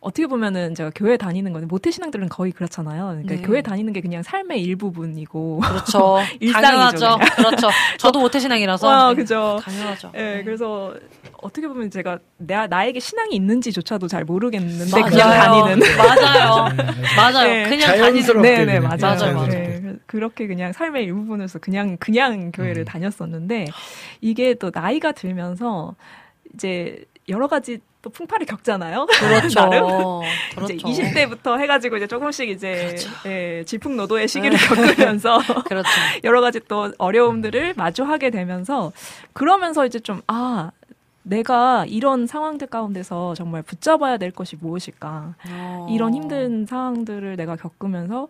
어떻게 보면은 제가 교회 다니는 거는 모태 신앙들은 거의 그렇잖아요. 그러니까 네. 교회 다니는 게 그냥 삶의 일부분이고. 그렇죠. 일상이죠, 당연하죠. 그렇죠. 저도 모태 신앙이라서. 와, 네. 그죠. 당연하죠. 예, 그래서 어떻게 보면 제가 나, 나에게 신앙이 있는지조차도 잘 모르겠는데 맞아요. 그냥 다니는. 맞아요. 맞아요. 네. 그냥 다니는. 네, 네, 맞아요. 맞아요, 자연스럽게. 네, 그렇게 그냥 삶의 일부분에서 그냥 그냥 교회를 음. 다녔었는데 이게 또 나이가 들면서 이제 여러 가지 또 풍파를 겪잖아요. 그렇죠. 나름. 그렇죠. 이제 20대부터 해가지고 이제 조금씩 이제 그렇죠. 예, 질풍노도의 시기를 겪으면서 그렇죠. 여러 가지 또 어려움들을 마주하게 되면서 그러면서 이제 좀 아. 내가 이런 상황들 가운데서 정말 붙잡아야 될 것이 무엇일까? 어. 이런 힘든 상황들을 내가 겪으면서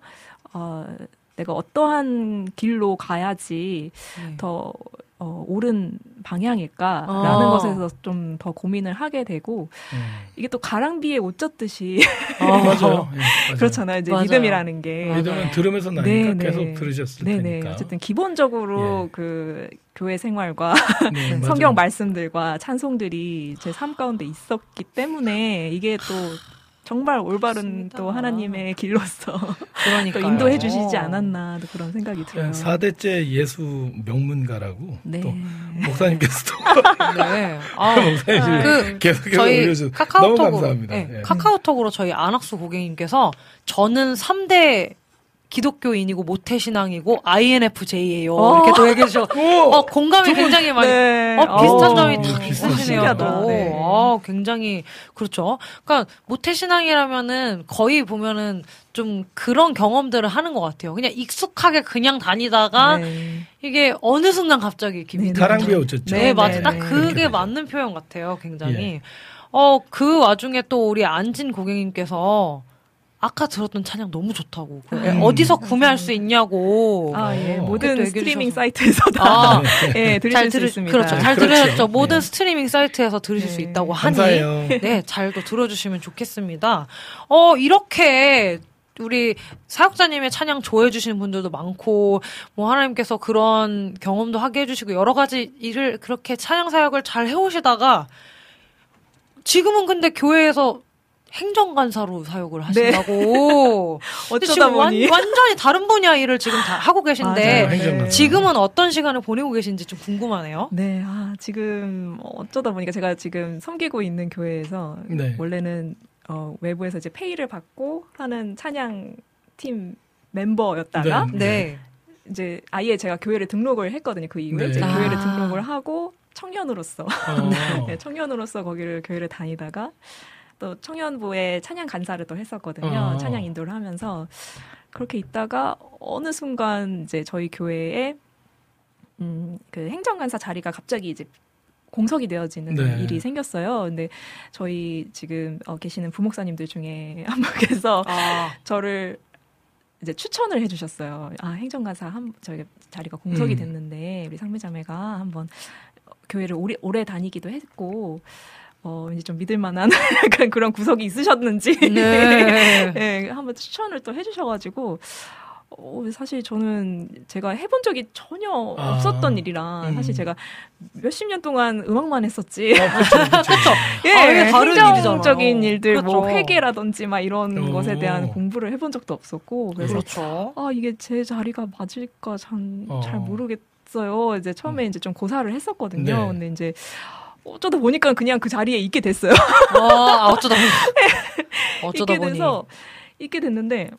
어, 내가 어떠한 길로 가야지 네. 더 어, 옳은 방향일까라는 아. 것에서 좀 더 고민을 하게 되고 음. 이게 또 가랑비에 옷 젖듯이 맞아요. 예, 맞아요. 그렇잖아요. 이제 맞아요. 믿음이라는 게 믿음은 들으면서 나니까 네, 네. 계속 들으셨을 네네. 테니까. 어쨌든 기본적으로 예. 그 교회 생활과 네. 성경 말씀들과 찬송들이 제 삶 가운데 있었기 때문에 이게 또 정말 올바른 맞습니다. 또 하나님의 길로서 그러니까 또 인도해 주시지 않았나 또 그런 생각이 들어요. 4대째 예수 명문가라고 네. 또 목사님께서도 네. 아, 목사님 그 계속해서 저희 올려주 너무 카카오톡으로 감사합니다. 네, 예. 카카오톡으로 저희 안학수 고객님께서 저는 3대 기독교인이고 모태신앙이고 INFJ예요. 이렇게 또 얘기해 주셔. 어, 공감이 굉장히 많이 네. 어, 비슷한 어, 점이 비슷하시네요. 있으시네요. 신기하다. 또. 네. 어, 굉장히 그렇죠. 그러니까 모태신앙이라면은 거의 보면은 좀 그런 경험들을 하는 것 같아요. 그냥 익숙하게 그냥 다니다가 네. 이게 어느 순간 갑자기 이렇게 네, 옷 젖죠. 네, 맞아. 네, 딱 네. 그게 맞는 표현 같아요. 굉장히. 예. 어, 그 와중에 또 우리 안진 고객님께서 아까 들었던 찬양 너무 좋다고. 그 음. 어디서 구매할 수 있냐고. 아, 예. 어. 모든 스트리밍. 사이트에서 다 아, 예, 들으실 잘수 들으, 있습니다. 그렇죠. 잘 그렇죠. 들으셨죠. 모든 예. 스트리밍 사이트에서 들으실 네. 수 있다고 하니. 감사해요. 네, 잘또 들어주시면 좋겠습니다. 어, 이렇게 우리 사역자님의 찬양 좋아해 주시는 분들도 많고, 뭐, 하나님께서 그런 경험도 하게 해주시고, 여러 가지 일을 그렇게 찬양 사역을 잘 해오시다가, 지금은 근데 교회에서 행정간사로 사역을 하신다고. 근데 어쩌다 보니 완, 완전히 다른 분야 일을 지금 다 하고 계신데, 맞아요. 지금은 어떤 시간을 보내고 계신지 좀 궁금하네요. 네, 아, 지금 어쩌다 보니까 제가 지금 섬기고 있는 교회에서 네. 원래는 어, 외부에서 이제 페이를 받고 하는 찬양 팀 멤버였다가 네. 네. 이제 아예 제가 교회를 등록을 했거든요. 그 이후에 네. 아. 교회를 등록을 하고 청년으로서 어. 네, 청년으로서 거기를 교회를 다니다가 또 청년부에 찬양 간사를 또 했었거든요. 어. 찬양 인도를 하면서 그렇게 있다가 어느 순간 이제 저희 교회에 음, 그 행정간사 자리가 갑자기 이제 공석이 되어지는 네. 일이 생겼어요. 근데 저희 지금 어, 계시는 부목사님들 중에 한 분께서 아, 저를 이제 추천을 해주셨어요. 아 행정가사 한 저희 자리가 공석이 음. 됐는데 우리 상미자매가 한번 교회를 오래 오래 다니기도 했고 어 이제 좀 믿을 만한 약간 그런 구석이 있으셨는지 네. 네, 한번 추천을 또 해주셔가지고 어, 사실 저는 제가 해본 적이 전혀 아, 없었던 일이라 음. 사실 제가 몇십 년 동안 음악만 했었지. 어, 그렇죠, 그렇죠. 예, 아, 이게 다른 행정적인. 일들, 뭐 그렇죠. 회계라든지 막 이런 오. 것에 대한 공부를 해본 적도 없었고 그래서 그렇죠. 아 이게 제 자리가 맞을까 참잘 어. 모르겠어요. 이제 처음에 이제 좀 고사를 했었거든요. 네. 근데 이제 어쩌다 보니까 그냥 그 자리에 있게 됐어요. 아, 어쩌다 보니. 어쩌다 있게 보니. 돼서 있게 됐는데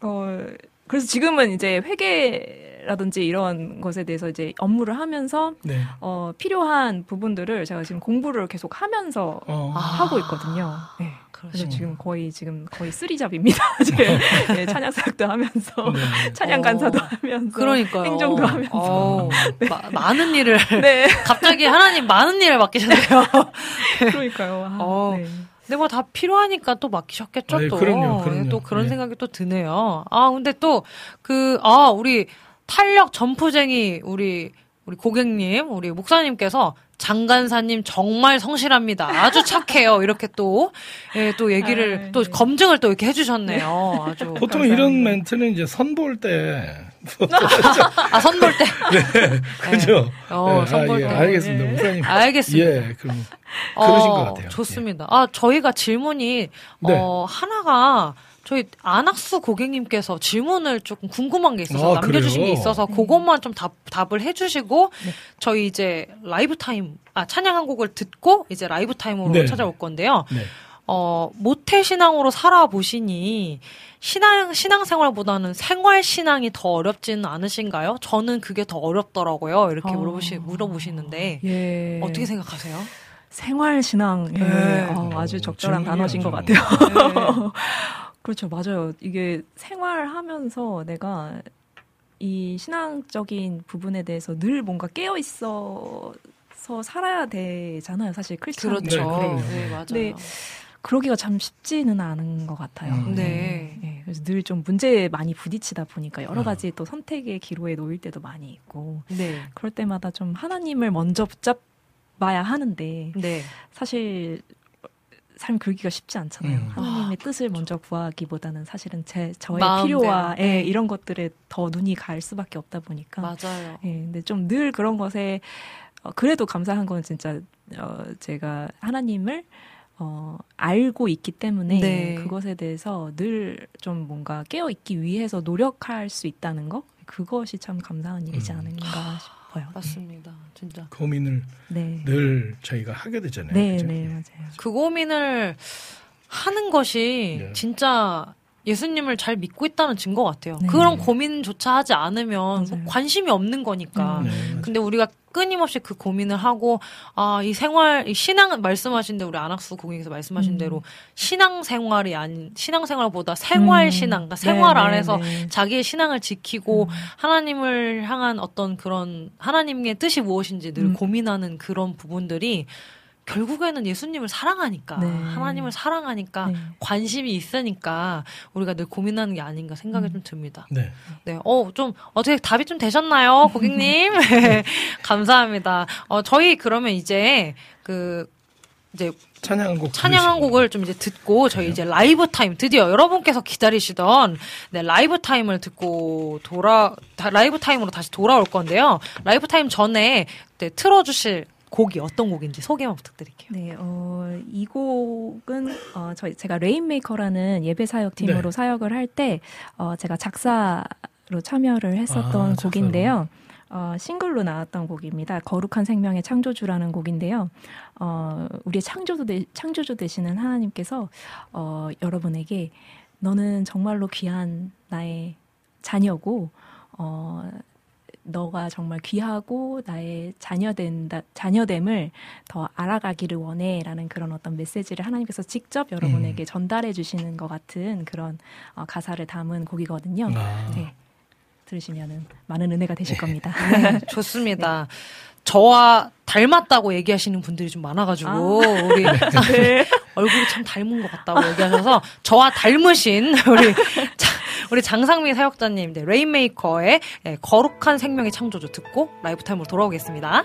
어 그래서 지금은 이제 회계라든지 이런 것에 대해서 이제 업무를 하면서 네. 어 필요한 부분들을 제가 지금 공부를 계속 하면서 어. 아. 하고 있거든요. 네. 그래서. 지금 거의 지금 거의 쓰리잡입니다. 이제 네, 찬양 사역도 하면서 네. 찬양 어. 간사도 하면서 그러니까요. 행정도 하면서 어우, 마- 많은 일을. 네 갑자기 하나님 많은 일을 맡기셨네요. 그러니까요. 아, 어. 네. 근데 뭐 다 필요하니까 또 맡기셨겠죠, 아이, 또. 그럼요, 그럼요. 또 그런 예. 생각이 또 드네요. 아, 근데 또, 그, 아, 우리 탄력 점프쟁이, 우리, 우리 고객님, 우리 목사님께서 장간사님 정말 성실합니다. 아주 착해요. 이렇게 또, 예, 또 얘기를, 아이, 또 네. 검증을 또 이렇게 해주셨네요. 아주. 보통 감사합니다. 이런 멘트는 이제 선볼 때 아, 선볼 때. 그죠? 어, 네, 선볼 아, 예, 때. 알겠습니다. 예. 목사님. 알겠습니다. 예, 그럼 그러신 것 같아요. 좋습니다. 아, 저희가 질문이, 네. 어, 하나가, 저희 안학수 고객님께서 질문을 조금 궁금한 게 있어서 아, 남겨주신 그래요? 게 있어서 그것만 좀 답, 답을 해주시고, 저희 이제 라이브 타임, 아, 찬양 한 곡을 듣고 이제 라이브 타임으로 네. 찾아올 건데요. 네. 어, 모태 신앙으로 살아보시니, 신앙, 신앙 생활보다는 생활 신앙이 더 어렵지는 않으신가요? 저는 그게 더 어렵더라고요. 이렇게 어. 물어보시, 물어보시는데, 예. 어떻게 생각하세요? 생활 신앙 예. 네. 아, 아주 어, 적절한 단어신 것 같아요. 그렇죠, 맞아요. 이게 생활하면서 내가 이 신앙적인 부분에 대해서 늘 뭔가 깨어 있어서 살아야 되잖아요. 사실 크리스찬. 그렇죠. 네, 그럼요. 네, 맞아요. 네. 그러기가 참 쉽지는 않은 것 같아요. 음. 네. 네. 그래서 늘 좀 문제에 많이 부딪히다 보니까 여러 어. 가지 또 선택의 기로에 놓일 때도 많이 있고 네. 그럴 때마다 좀 하나님을 먼저 붙잡아야 하는데 네. 사실 삶 긁기가 쉽지 않잖아요. 음. 하나님의 뜻을 먼저 구하기보다는 사실은 제 저의 마음대로. 필요와 예, 네. 이런 것들에 더 눈이 갈 수밖에 없다 보니까 맞아요. 예, 근데 좀 늘 그런 것에 어, 그래도 감사한 건 진짜 어, 제가 하나님을 어, 알고 있기 때문에 네. 그것에 대해서 늘 좀 뭔가 깨어 있기 위해서 노력할 수 있다는 거 그것이 참 감사한 일이지 음. 않은가 싶어요. 맞습니다. 진짜. 고민을 네, 늘 저희가 하게 되잖아요. 네, 그죠? 네, 맞아요. 그 고민을 하는 것이 네. 진짜 예수님을 잘 믿고 있다는 증거 같아요. 네. 그런 고민조차 하지 않으면 맞아요. 관심이 없는 거니까. 음. 네. 근데 우리가 끊임없이 그 고민을 하고 아 이 생활 이 신앙 말씀하신 대로 우리 안학수 고객님께서 말씀하신 음. 대로 신앙 생활이 아닌 신앙 생활보다 생활 음. 신앙 그러니까 네, 생활 네, 안에서 네. 자기의 신앙을 지키고 음. 하나님을 향한 어떤 그런 하나님의 뜻이 무엇인지 늘 음. 고민하는 그런 부분들이 결국에는 예수님을 사랑하니까 네. 하나님을 사랑하니까 네. 관심이 있으니까 우리가 늘 고민하는 게 아닌가 생각이 음. 좀 듭니다. 네. 네, 어, 좀, 어떻게 답이 좀 되셨나요, 고객님? 네, 감사합니다. 어, 저희 그러면 이제, 그, 이제 찬양 한 곡. 찬양 한 들으시고. 곡을 좀 이제 듣고 저희 이제 라이브 타임 드디어 여러분께서 기다리시던 네, 라이브 타임을 듣고 돌아 다- 라이브 타임으로 다시 돌아올 건데요. 라이브 타임 전에 네, 틀어 주실 곡이 어떤 곡인지 소개만 부탁드릴게요. 네, 어, 이 곡은 어, 저희 제가 레인메이커라는 예배 사역 팀으로 네. 사역을 할 때 어, 제가 작사로 참여를 했었던 아, 곡인데요. 어, 싱글로 나왔던 곡입니다. 거룩한 생명의 창조주라는 곡인데요. 어, 우리의 창조주, 되, 창조주 되시는 하나님께서 어, 여러분에게 너는 정말로 귀한 나의 자녀고 어, 너가 정말 귀하고 나의 자녀된다 자녀됨을 더 알아가기를 원해 라는 그런 어떤 메시지를 하나님께서 직접 여러분에게 전달해 주시는 것 같은 그런 어, 가사를 담은 곡이거든요. 아. 네. 들으시면은 많은 은혜가 되실 겁니다. 네, 좋습니다. 저와 닮았다고 얘기하시는 분들이 좀 많아가지고 우리 얼굴이 참 닮은 것 같다고 얘기하셔서 저와 닮으신 우리 자- 우리 장상미 사역자님 네, 레인메이커의 네, 거룩한 생명의 창조주 듣고 라이브 타임으로 돌아오겠습니다.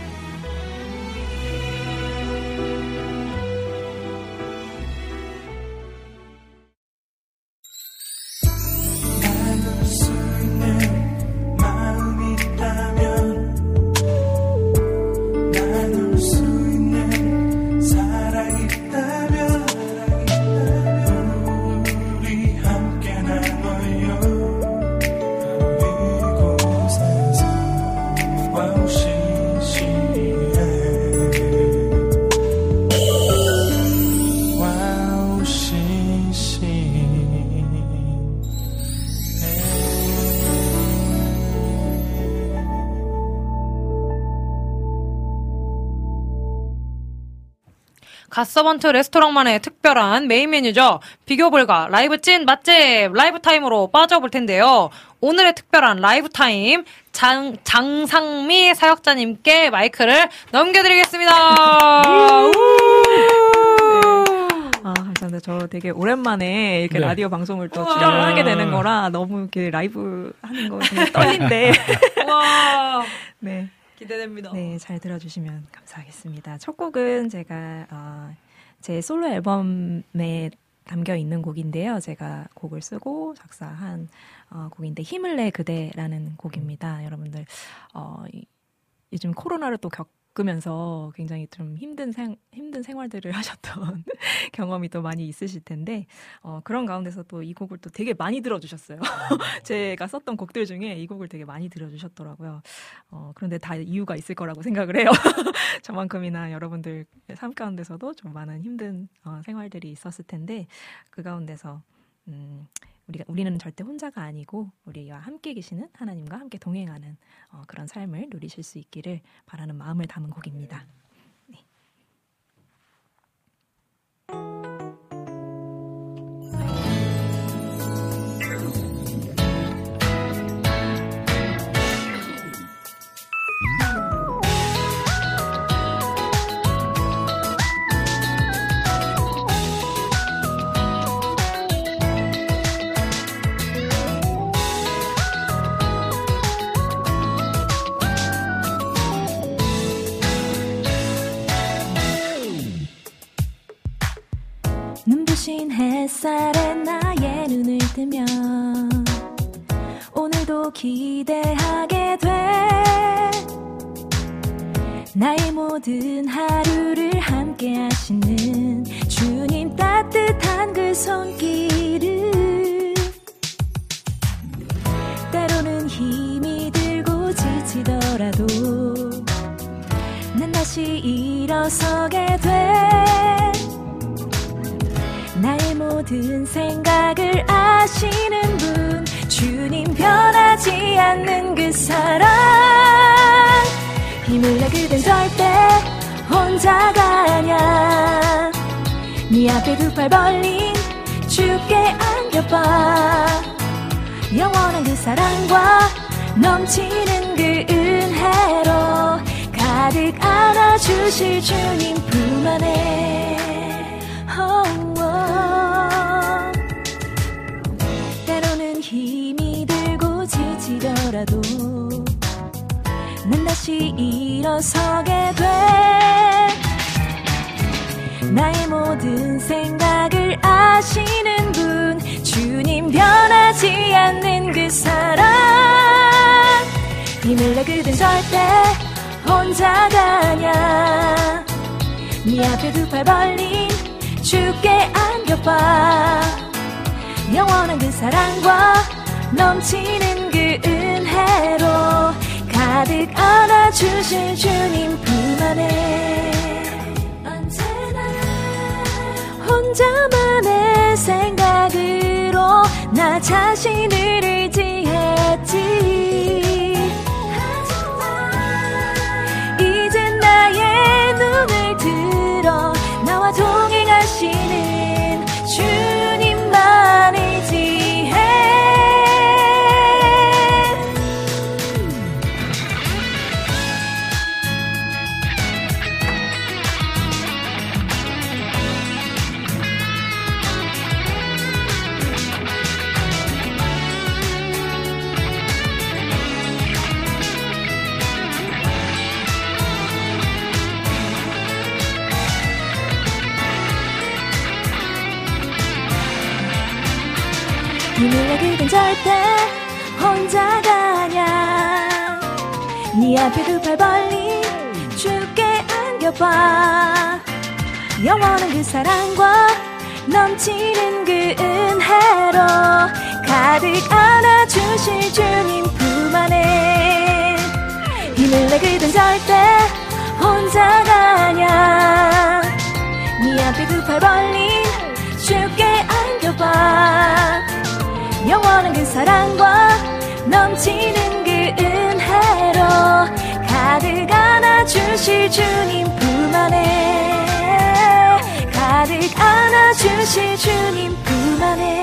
갓서번트 레스토랑만의 특별한 메인 메뉴죠. 비교 불가 라이브 찐 맛집 라이브 타임으로 빠져볼 텐데요. 오늘의 특별한 라이브 타임 장, 장상미 사역자님께 마이크를 넘겨드리겠습니다. 아, 감사합니다. 저 되게 오랜만에 이렇게 네. 라디오 방송을 또. 출연을 하게 되는 거라 너무 이렇게 라이브 하는 거 되게 떨린데. 와 네. 기대됩니다. 네, 잘 들어주시면 감사하겠습니다. 첫 곡은 제가 어, 제 솔로 앨범에 담겨 있는 곡인데요. 제가 곡을 쓰고 작사한 어, 곡인데 힘을 내 그대라는 곡입니다. 여러분들 어, 이- 요즘 코로나를 또 겪 으면서 굉장히 좀 힘든 생 힘든 생활들을 하셨던 경험이 또 많이 있으실 텐데 어, 그런 가운데서 또 이 곡을 또 되게 많이 들어주셨어요. 제가 썼던 곡들 중에 이 곡을 되게 많이 들어주셨더라고요. 어, 그런데 다 이유가 있을 거라고 생각을 해요. 저만큼이나 여러분들 삶 가운데서도 좀 많은 힘든 어, 생활들이 있었을 텐데 그 가운데서 음, 우리가 우리는 절대 혼자가 아니고 우리와 함께 계시는 하나님과 함께 동행하는 어, 그런 삶을 누리실 수 있기를 바라는 마음을 담은 곡입니다. 햇살에 나의 눈을 뜨면 오늘도 기대하게 돼. 나의 모든 하루를 함께 하시는 주님 따뜻한 그 손길을 때로는 힘이 들고 지치더라도 난 다시 일어서게 돼 나의 모든 생각을 아시는 분 주님 변하지 않는 그 사랑. 힘을 내 그댄 절대 혼자가 아냐 네 앞에 두 팔 벌린 주께 안겨봐. 영원한 그 사랑과 넘치는 그 은혜로 가득 안아주실 주님 품 안에 다시 일어서게 돼. 나의 모든 생각을 아시는 분 주님 변하지 않는 그 사랑. 내 그댄 절대 혼자가 아냐 네 앞에 두 팔 벌린 주께 안겨봐. 영원한 그 사랑과 넘치는 그 은혜로 가득 안아주실 주님 품 안에 언제나 혼자만의 생각으로 나 자신을 의지했지. 이제 나의 눈을 들어 절대 혼자가 아냐 네 앞에 두 팔 벌린 주께 안겨봐. 영원한 그 사랑과 넘치는 그 은혜로 가득 안아주실 주님 품 안에 힘을 내 그댄 절대 혼자가 아냐 네 앞에 두 팔 벌린 주께 안겨봐 영원한 그 사랑과 넘치는 그 은혜로 가득 안아주실 주님 품 안에 가득 안아주실 주님 품 안에.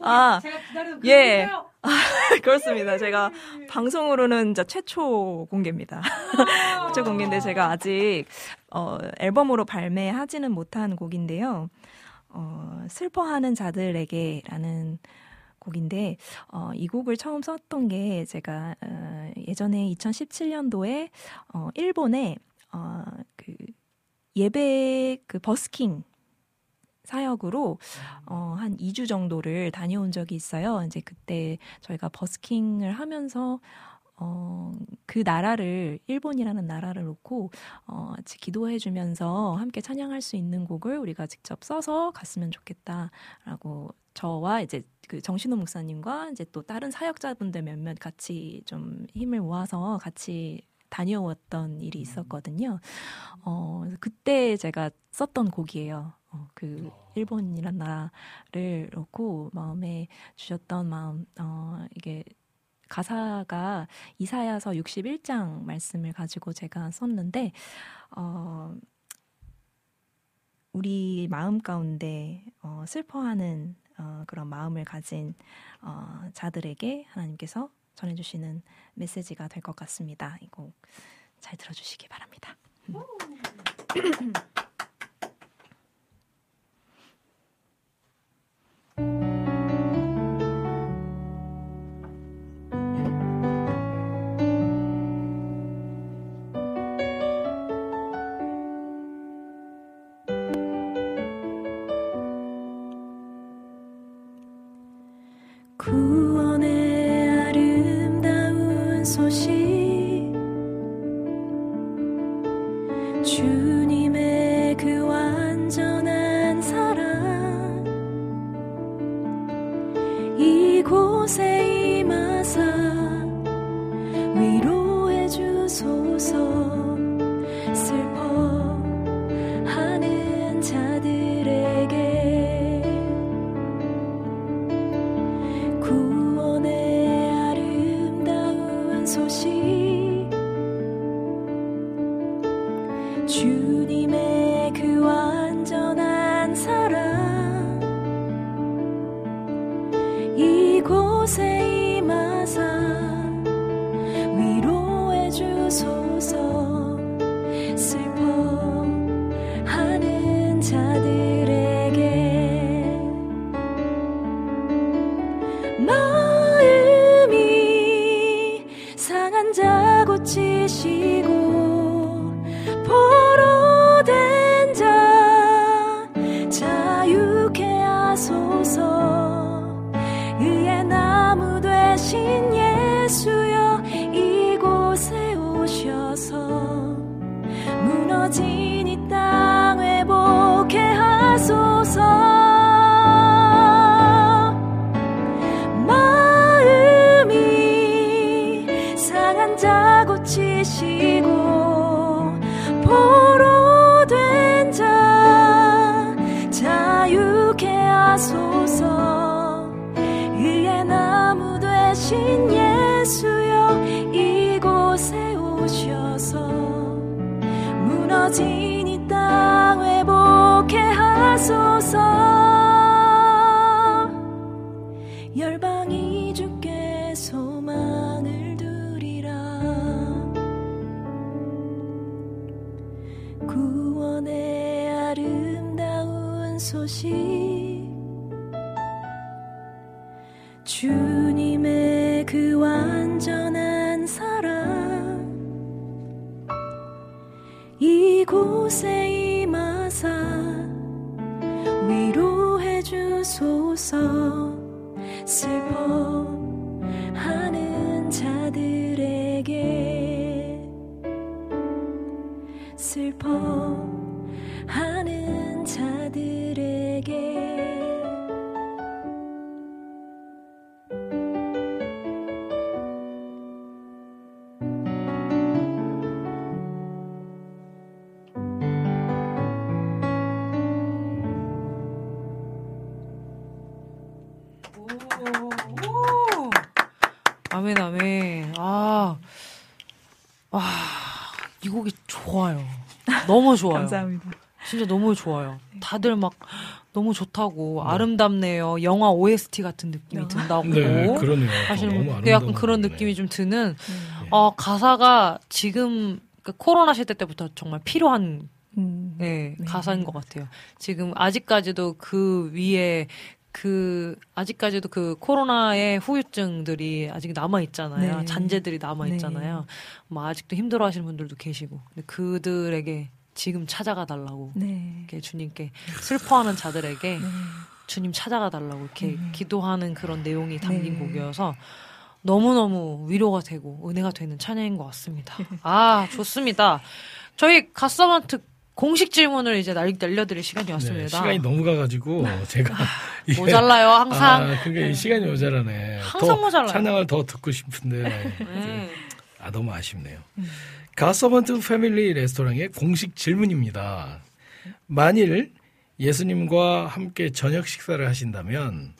아, 예. 아, 그렇습니다. 제가 방송으로는 최초 공개입니다. 최초 공개인데 제가 아직 어, 앨범으로 발매하지는 못한 곡인데요. 어, 슬퍼하는 자들에게라는 곡인데 어, 이 곡을 처음 썼던 게 제가 어, 예전에 2017년도에 어, 일본에 어, 그 예배 그 버스킹 사역으로 어, 한 2주 정도를 다녀온 적이 있어요. 이제 그때 저희가 버스킹을 하면서 어, 그 나라를 일본이라는 나라를 놓고 어, 같이 기도해 주면서 함께 찬양할 수 있는 곡을 우리가 직접 써서 갔으면 좋겠다라고 저와 이제 그 정신호 목사님과 이제 또 다른 사역자분들 몇몇 같이 좀 힘을 모아서 같이 다녀왔던 일이 있었거든요. 어, 그때 제가 썼던 곡이에요. 어, 그 일본이란 나라를 놓고 마음에 주셨던 마음, 어, 이게 가사가 이사야서 61장 말씀을 가지고 제가 썼는데, 어, 우리 마음 가운데 어, 슬퍼하는 어, 그런 마음을 가진 어, 자들에게 하나님께서 전해 주시는 메시지가 될 것 같습니다. 이거 잘 들어 주시기 바랍니다. 아멘, 아멘. 아, 와, 이 곡이 좋아요. 너무 좋아요. 감사합니다. 진짜 너무 좋아요. 다들 막 너무 좋다고 아름답네요. 영화 OST 같은 느낌이 든다고 네, 그러네요. 분. 근데 약간 아름다운 그런 노래네. 느낌이 좀 드는 네. 어, 가사가 지금 그 코로나 시대 때부터 정말 필요한 음. 네, 네. 가사인 것 같아요. 지금 아직까지도 그 위에 그 아직까지도 그 코로나의 후유증들이 아직 남아 있잖아요. 네. 잔재들이 남아 네. 있잖아요. 뭐 아직도 힘들어 하시는 분들도 계시고, 근데 그들에게 지금 찾아가 달라고 네. 이렇게 주님께 슬퍼하는 자들에게 네. 주님 찾아가 달라고 이렇게 네. 기도하는 그런 내용이 담긴 네. 곡이어서 너무너무 위로가 되고 은혜가 되는 찬양인 것 같습니다. 아, 좋습니다. 저희 갓서번트 공식 질문을 이제 날, 날려드릴 시간이었습니다. 네, 시간이 너무 가가지고 제가 이게- 모자라요, 항상. 아, 그게 시간이 모자라네. 항상 더 모자라요. 찬양을 더 듣고 싶은데 네. 아 너무 아쉽네요. 음. 가서번트 패밀리 레스토랑의 공식 질문입니다. 만일 예수님과 함께 저녁 식사를 하신다면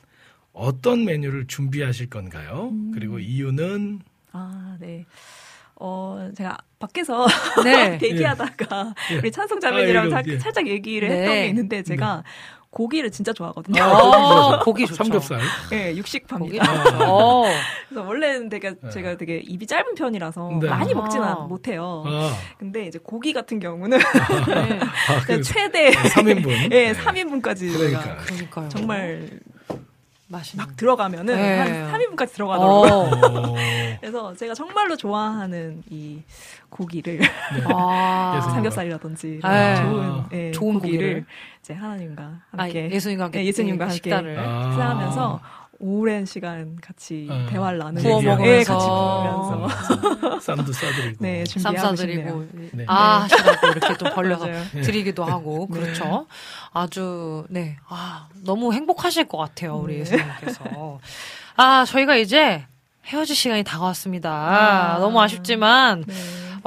어떤 메뉴를 준비하실 건가요? 음. 그리고 이유는 아, 네. 어, 제가 밖에서 네. 대기하다가 예. 우리 찬송자매님이랑 아, 사- 이거, 예. 살짝 얘기를 네. 했던 게 있는데 제가 고기를 진짜 좋아하거든요. 어, 고기 좋죠. 삼겹살. 네, 고기 육식파입니다. 좋죠. 어. 그래서 원래는 되게 제가 되게 입이 짧은 편이라서 네. 많이 아. 먹지는 못해요. 아, 근데 이제 고기 같은 경우는 네. 아, 최대 3인분. 예, 3인분까지 그러니까. 정말 맛있는. 막 들어가면은 네. 한 3인분까지 들어가더라고요. 어. 어, 그래서 제가 정말로 좋아하는 이 고기를 아. 예수님. 삼겹살이라든지 네. 좋은 예, 좋은 고기를, 고기를. 이제 하나님과 아, 함께 예수님과 함께 예, 예수님과 함께 식단을 아. 식사하면서 오랜 시간 같이 아. 대화를 나누고. 예, 같이 부으면서 쌈도 싸드리고. 네, 쌈 준비하고 싸드리고. 네. 아 하시라고 이렇게 또 벌려서. 드리기도 하고 네. 그렇죠. 아주 네, 아 너무 행복하실 것 같아요 우리 네. 예수님께서. 아 저희가 이제 헤어질 시간이 다가왔습니다. 아. 너무 아쉽지만 네.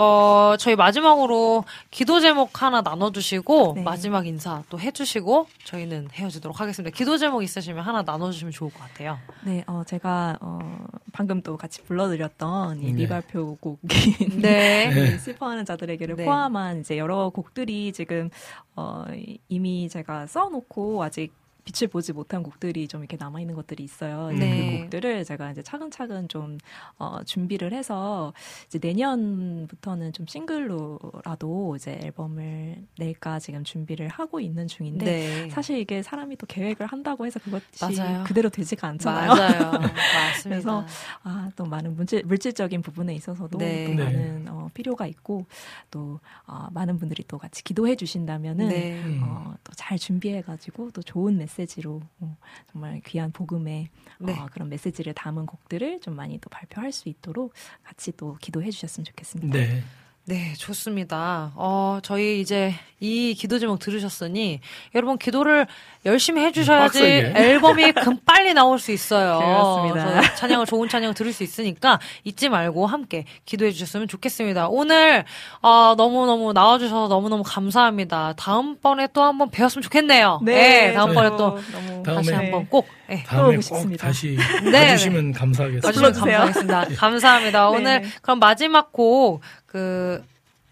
어 저희 마지막으로 기도 제목 하나 나눠주시고 네. 마지막 인사 또 해주시고 저희는 헤어지도록 하겠습니다. 기도 제목 있으시면 하나 나눠주시면 좋을 것 같아요. 네, 어, 제가, 어, 방금 또 같이 불러드렸던 이 네. 미발표 곡인. 네. 이 슬퍼하는 자들에게를 네. 포함한 이제 여러 곡들이 지금, 어, 이미 제가 써놓고 아직 빛을 보지 못한 곡들이 좀 이렇게 남아 있는 것들이 있어요. 이제 네. 그 곡들을 제가 이제 차근차근 좀, 어, 준비를 해서 이제 내년부터는 좀 싱글로라도 이제 앨범을 낼까 지금 준비를 하고 있는 중인데 네. 사실 이게 사람이 또 계획을 한다고 해서 그것이 맞아요. 그대로 되지가 않잖아요. 맞아요. 맞습니다. 그래서 아, 또 많은 물질, 물질적인 부분에 있어서도 네. 또 네. 많은 어, 필요가 있고 또 어, 많은 분들이 또 같이 기도해 주신다면은 네. 음. 어, 또 잘 준비해 가지고 또 좋은 메시지 로 어, 정말 귀한 복음의 네. 어, 그런 메시지를 담은 곡들을 좀 많이 또 발표할 수 있도록 같이 또 기도해 주셨으면 좋겠습니다. 네. 네, 좋습니다. 어, 저희 이제 이 기도 제목 들으셨으니 여러분 기도를 열심히 해주셔야지 빡세게. 앨범이 금 빨리 나올 수 있어요. 그렇습니다. 찬양을 좋은 찬양 들을 수 있으니까 잊지 말고 함께 기도해 주셨으면 좋겠습니다. 오늘 어, 너무 너무 나와주셔서 너무 너무 감사합니다. 다음번에 또 한번 뵈었으면 좋겠네요. 네, 다음번에 또 너무 다시 한번 꼭 네, 다음에 꼭 싶습니다. 다시 네, 와주시면 감사하겠습니다. 와주시면 불러주세요. 감사하겠습니다. 감사합니다. 오늘 네. 그럼 마지막 곡 그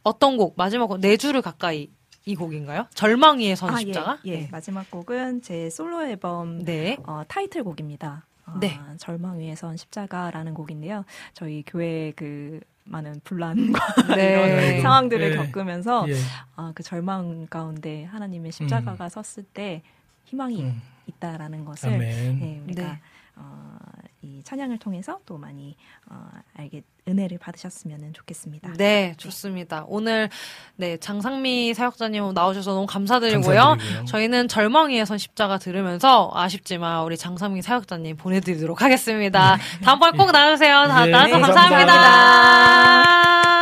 어떤 곡 마지막 곡네 줄을 가까이 이 곡인가요? 절망 위에 선 아, 십자가? 예, 예. 마지막 곡은 제 솔로 앨범 네. 어, 타이틀곡입니다. 어, 네. 절망 위에선 십자가라는 곡인데요. 저희 교회 그 많은 분란과 네. 이런 상황들을 네. 겪으면서 예. 아, 그 절망 가운데 하나님의 십자가가 섰을 때 희망이 음. 있다라는 것을 아멘. 네, 우리가 네. 어, 이 찬양을 통해서 또 많이 어, 알게 은혜를 받으셨으면 좋겠습니다. 네, 좋습니다. 오늘 네 장상미 사역자님 나오셔서 너무 감사드리고요. 감사드리고요. 저희는 절망 위에 선 십자가 들으면서 아쉽지만 우리 장상미 사역자님 보내드리도록 하겠습니다. 다음번에 꼭 나오세요. 다 네, 나와서 네, 감사합니다. 모두가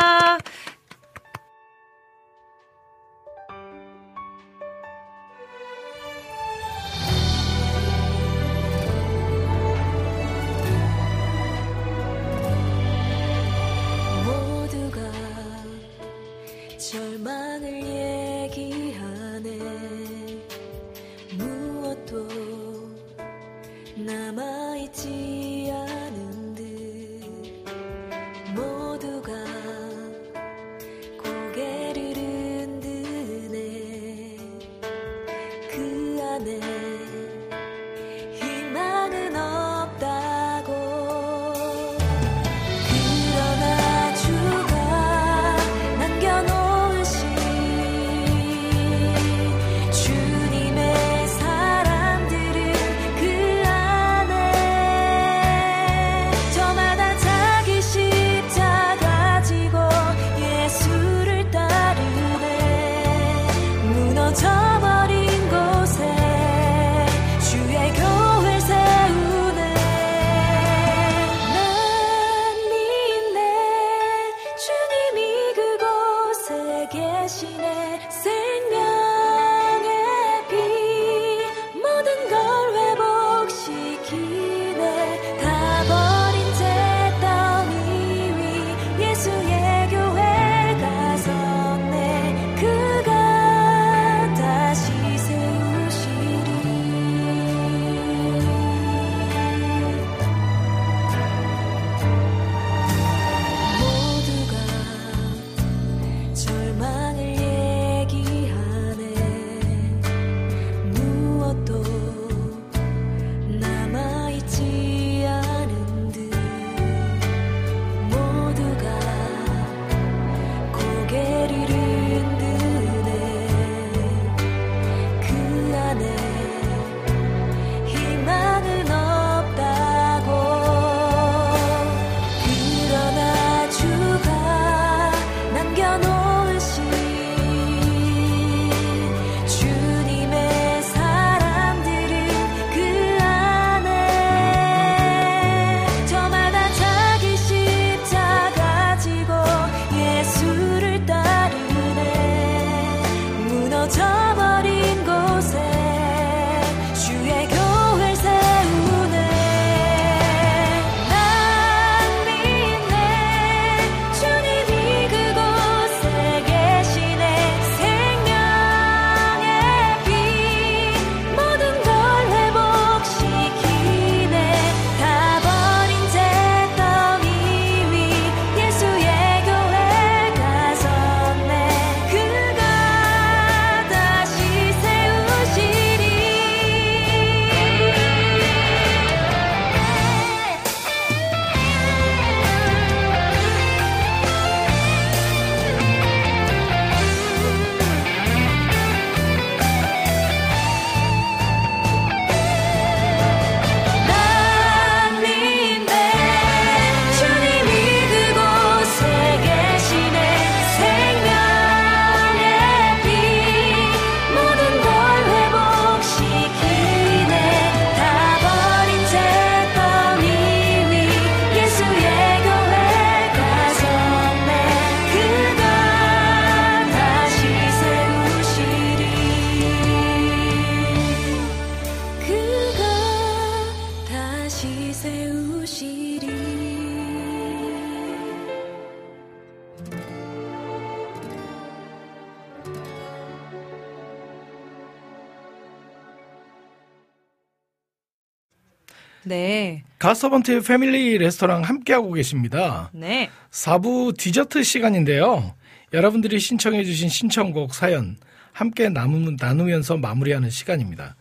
갓서번트의 패밀리 레스토랑 함께하고 계십니다. 네. 4부 디저트 시간인데요. 여러분들이 신청해주신 신청곡 사연 함께 나누, 나누면서 마무리하는 시간입니다.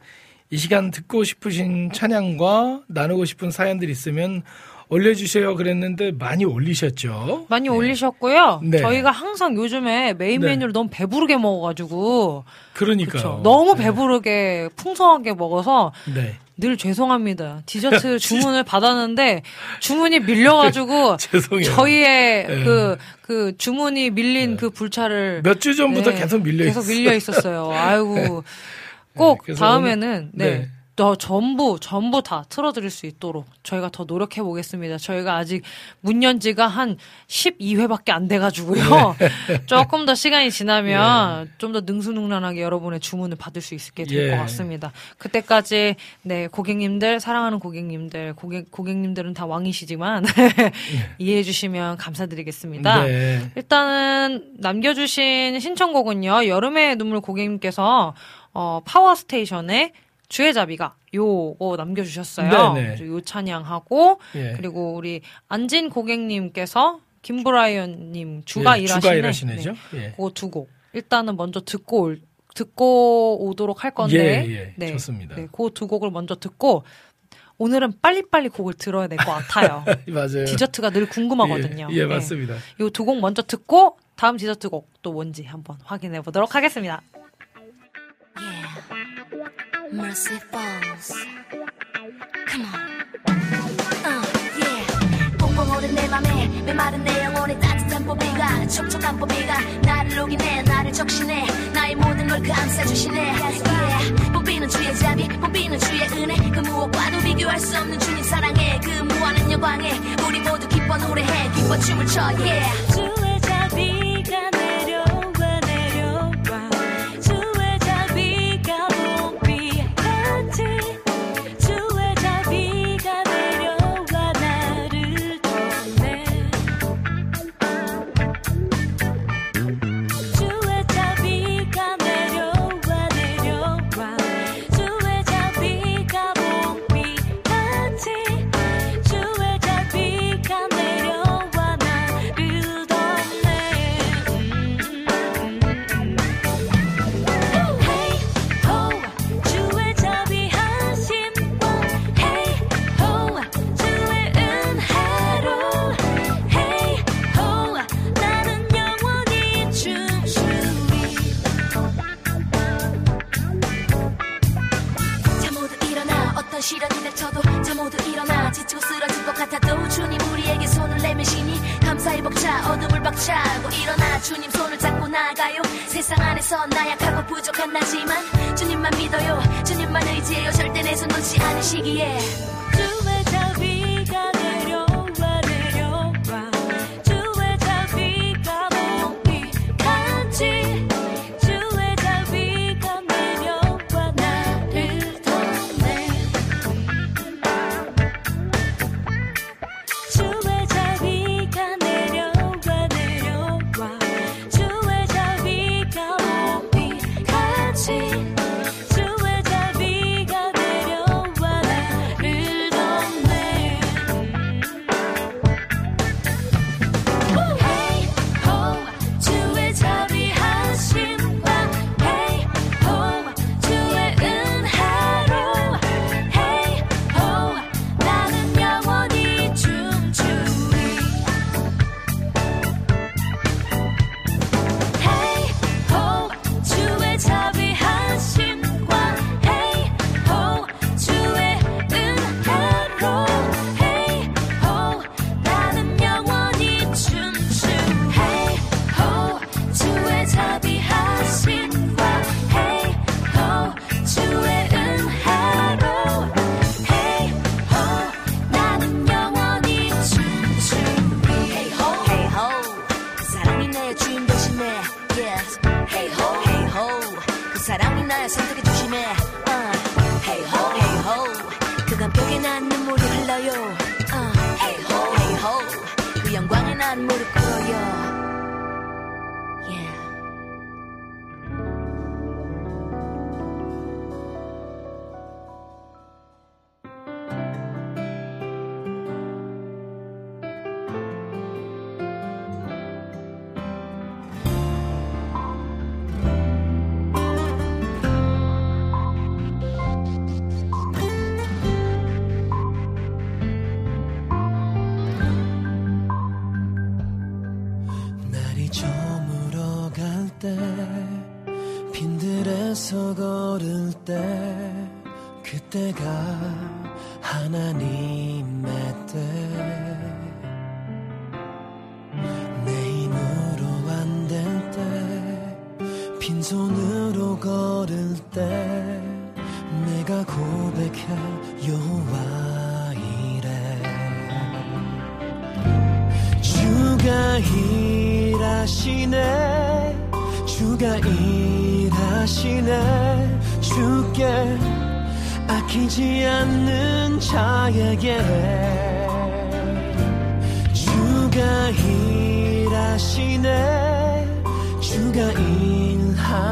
이 시간 듣고 싶으신 찬양과 나누고 싶은 사연들 있으면 올려주세요 그랬는데 많이 올리셨죠? 많이 올리셨고요. 네. 저희가 항상 요즘에 메인 네. 메뉴를 너무 배부르게 먹어가지고 그러니까요. 그쵸. 너무 네. 배부르게 풍성하게 먹어서 네. 늘 죄송합니다. 디저트 주문을 받았는데 주문이 밀려가지고 죄송해요. 저희의 네. 그, 그 주문이 밀린 그 불차를 몇주 전부터 네, 계속 밀려 계속 있어요. 밀려 있었어요. 아이고 꼭 그래서 다음에는 네. 네. 더 전부 전부 다 틀어드릴 수 있도록 저희가 더 노력해 보겠습니다. 저희가 아직 문 연 지가 한 12회밖에 안 돼가지고요. 조금 더 시간이 지나면 좀더 능수능란하게 여러분의 주문을 받을 수 있게 될것 예. 같습니다. 그때까지 네 고객님들 사랑하는 고객님들 고객 고객님들은 다 왕이시지만 이해해 주시면 감사드리겠습니다. 네. 일단은 남겨주신 신청곡은요. 여름의 눈물 고객님께서 어, 파워스테이션의 주의 자비가 요거 남겨주셨어요. 네네. 그래서 요 찬양하고 예. 그리고 우리 안진 고객님께서 김브라이언님 주가 예, 일하시는 주가 일하시네죠. 네, 예. 그 두 곡 일단은 먼저 듣고 올, 듣고 오도록 할 건데 예, 예. 네, 좋습니다. 네, 그두 곡을 먼저 듣고 오늘은 빨리빨리 곡을 들어야 될 것 같아요. 맞아요. 디저트가 늘 궁금하거든요. 예, 예, 네. 맞습니다. 이두 곡 먼저 듣고 다음 디저트 곡 또 뭔지 한번 확인해 보도록 하겠습니다. Mercy falls. Come on. Uh, yeah. 뽕뽕 오른 내 맘에 메마른 내 영혼에 따뜻한 뽀비가 촉촉한 뽀비가 나를 녹이네 나를 적시네 나의 모든 걸 감싸주시네 yeah. 뽀비는 주의 자비 뽀비는 주의 은혜 그 무엇과도 비교할 수 없는 주님 사랑에 그 무한한 영광에 우리 모두 기뻐 노래해 기뻐 춤을 춰 yeah. 주의 자비가 내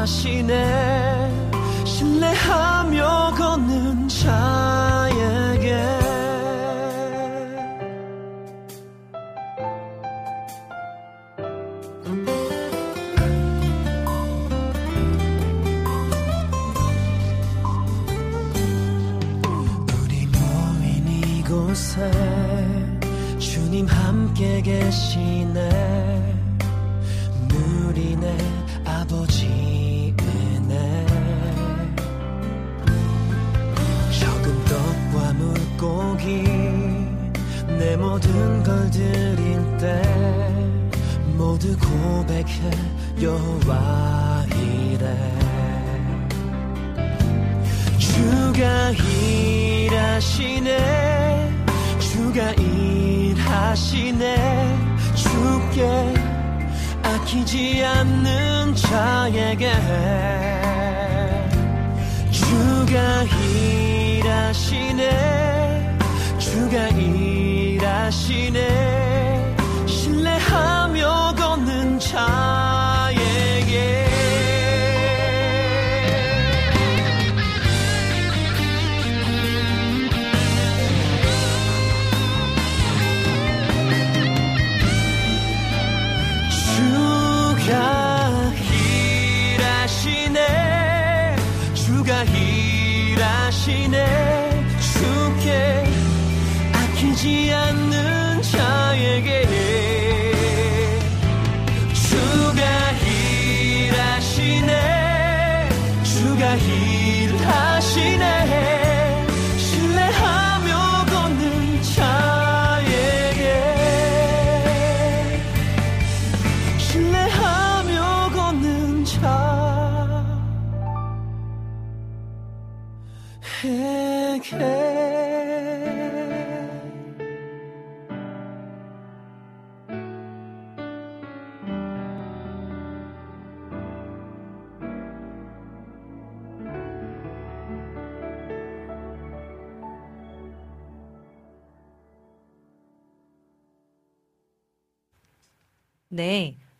일하시네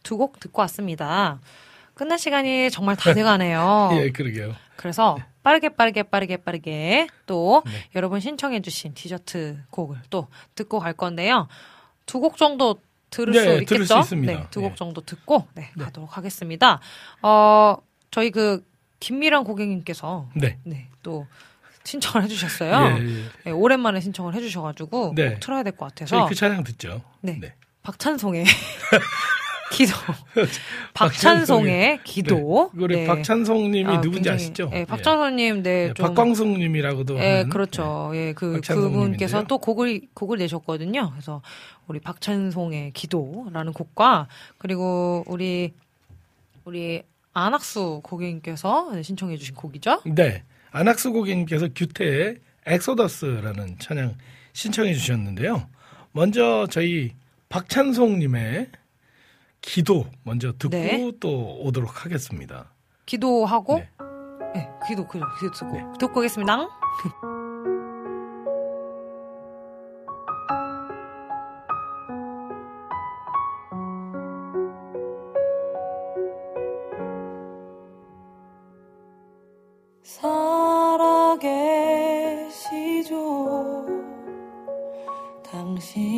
두 곡 듣고 왔습니다. 끝날 시간이 정말 다 돼가네요. 예, 그러게요. 그래서 빠르게 빠르게 빠르게 빠르게 또 네. 여러분 신청해주신 디저트 곡을 또 듣고 갈 건데요. 두 곡 정도 들을 네, 수 들을 있겠죠? 수 있습니다. 네, 두곡 예. 정도 듣고 네, 가도록 하겠습니다. 어, 저희 그 김미란 고객님께서 네. 네, 또 신청을 해주셨어요. 예, 예. 네, 오랜만에 신청을 해주셔가지고 네. 꼭 틀어야 될 것 같아서 저희 그 찬양 듣죠. 네. 네. 박찬송의 기도. 박찬송의 기도. 네. 우리 박찬송님이 아, 누군지 굉장히- 아시죠? 예, 박찬송님, 네. 예, 좀- 박광숙님이라고도 예, 하는 그렇죠. 예, 그. 그분께서 또 곡을, 곡을 내셨거든요. 그래서 우리 박찬송의 기도라는 곡과 그리고 우리, 우리 안학수 고객님께서 네, 신청해주신 곡이죠. 네. 안학수 고객님께서 규태의 엑소더스라는 찬양 신청해 주셨는데요. 먼저 저희 박찬송님의 기도 먼저 듣고 네. 또 오도록 하겠습니다. 기도하고, 네. 네, 기도, 그죠. 기도 듣고, 듣고 오겠습니다. 살아계시죠 당신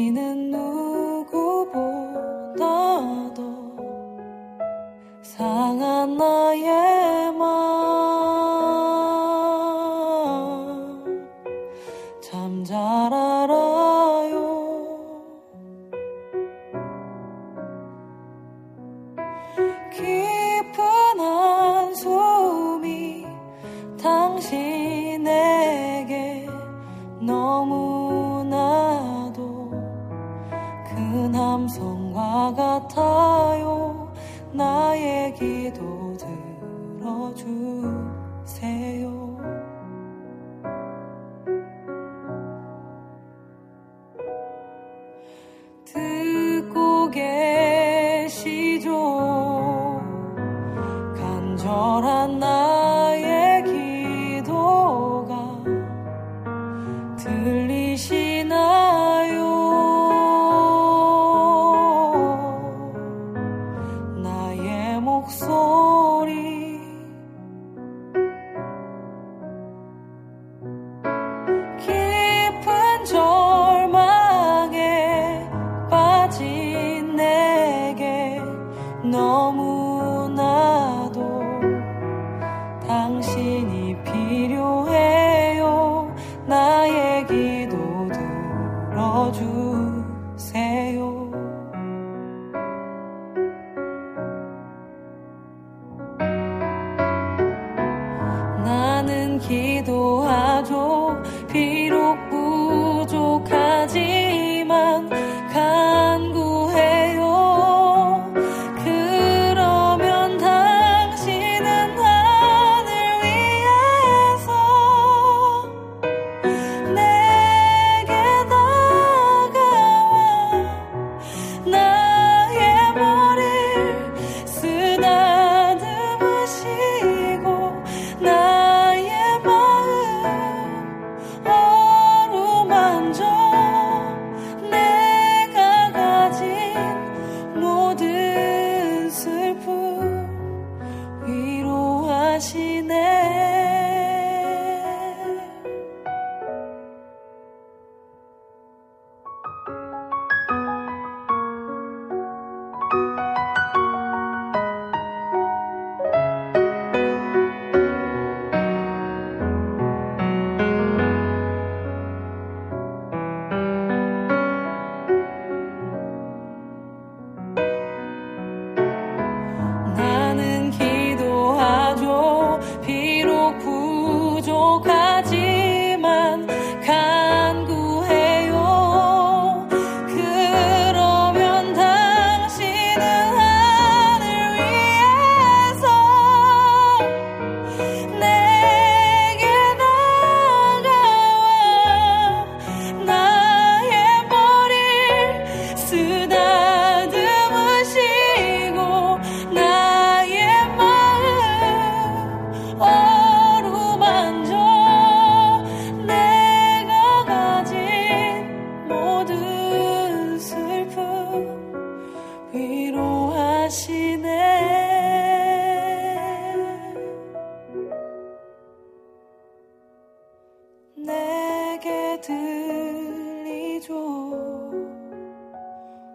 들리죠.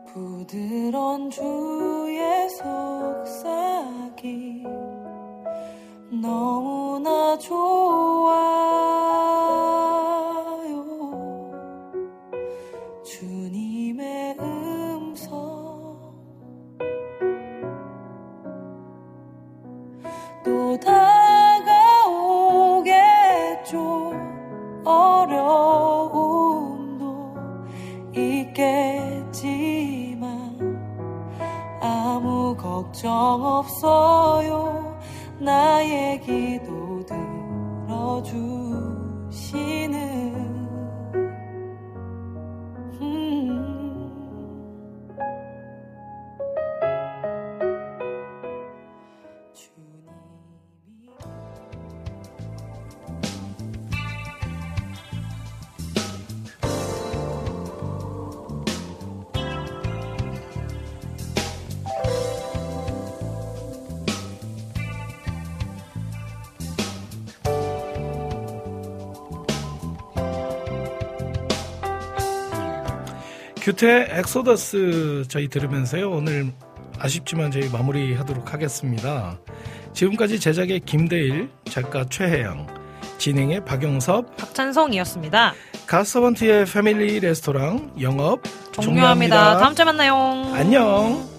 부드러운 주 빅히트의 엑소더스 저희 들으면서요. 오늘 아쉽지만 저희 마무리하도록 하겠습니다. 지금까지 제작의 김대일, 작가 최혜영, 진행의 박영섭, 박찬성이었습니다. 갓서번트의 패밀리 레스토랑 영업 종료합니다. 종료합니다. 다음 주에 만나요. 안녕.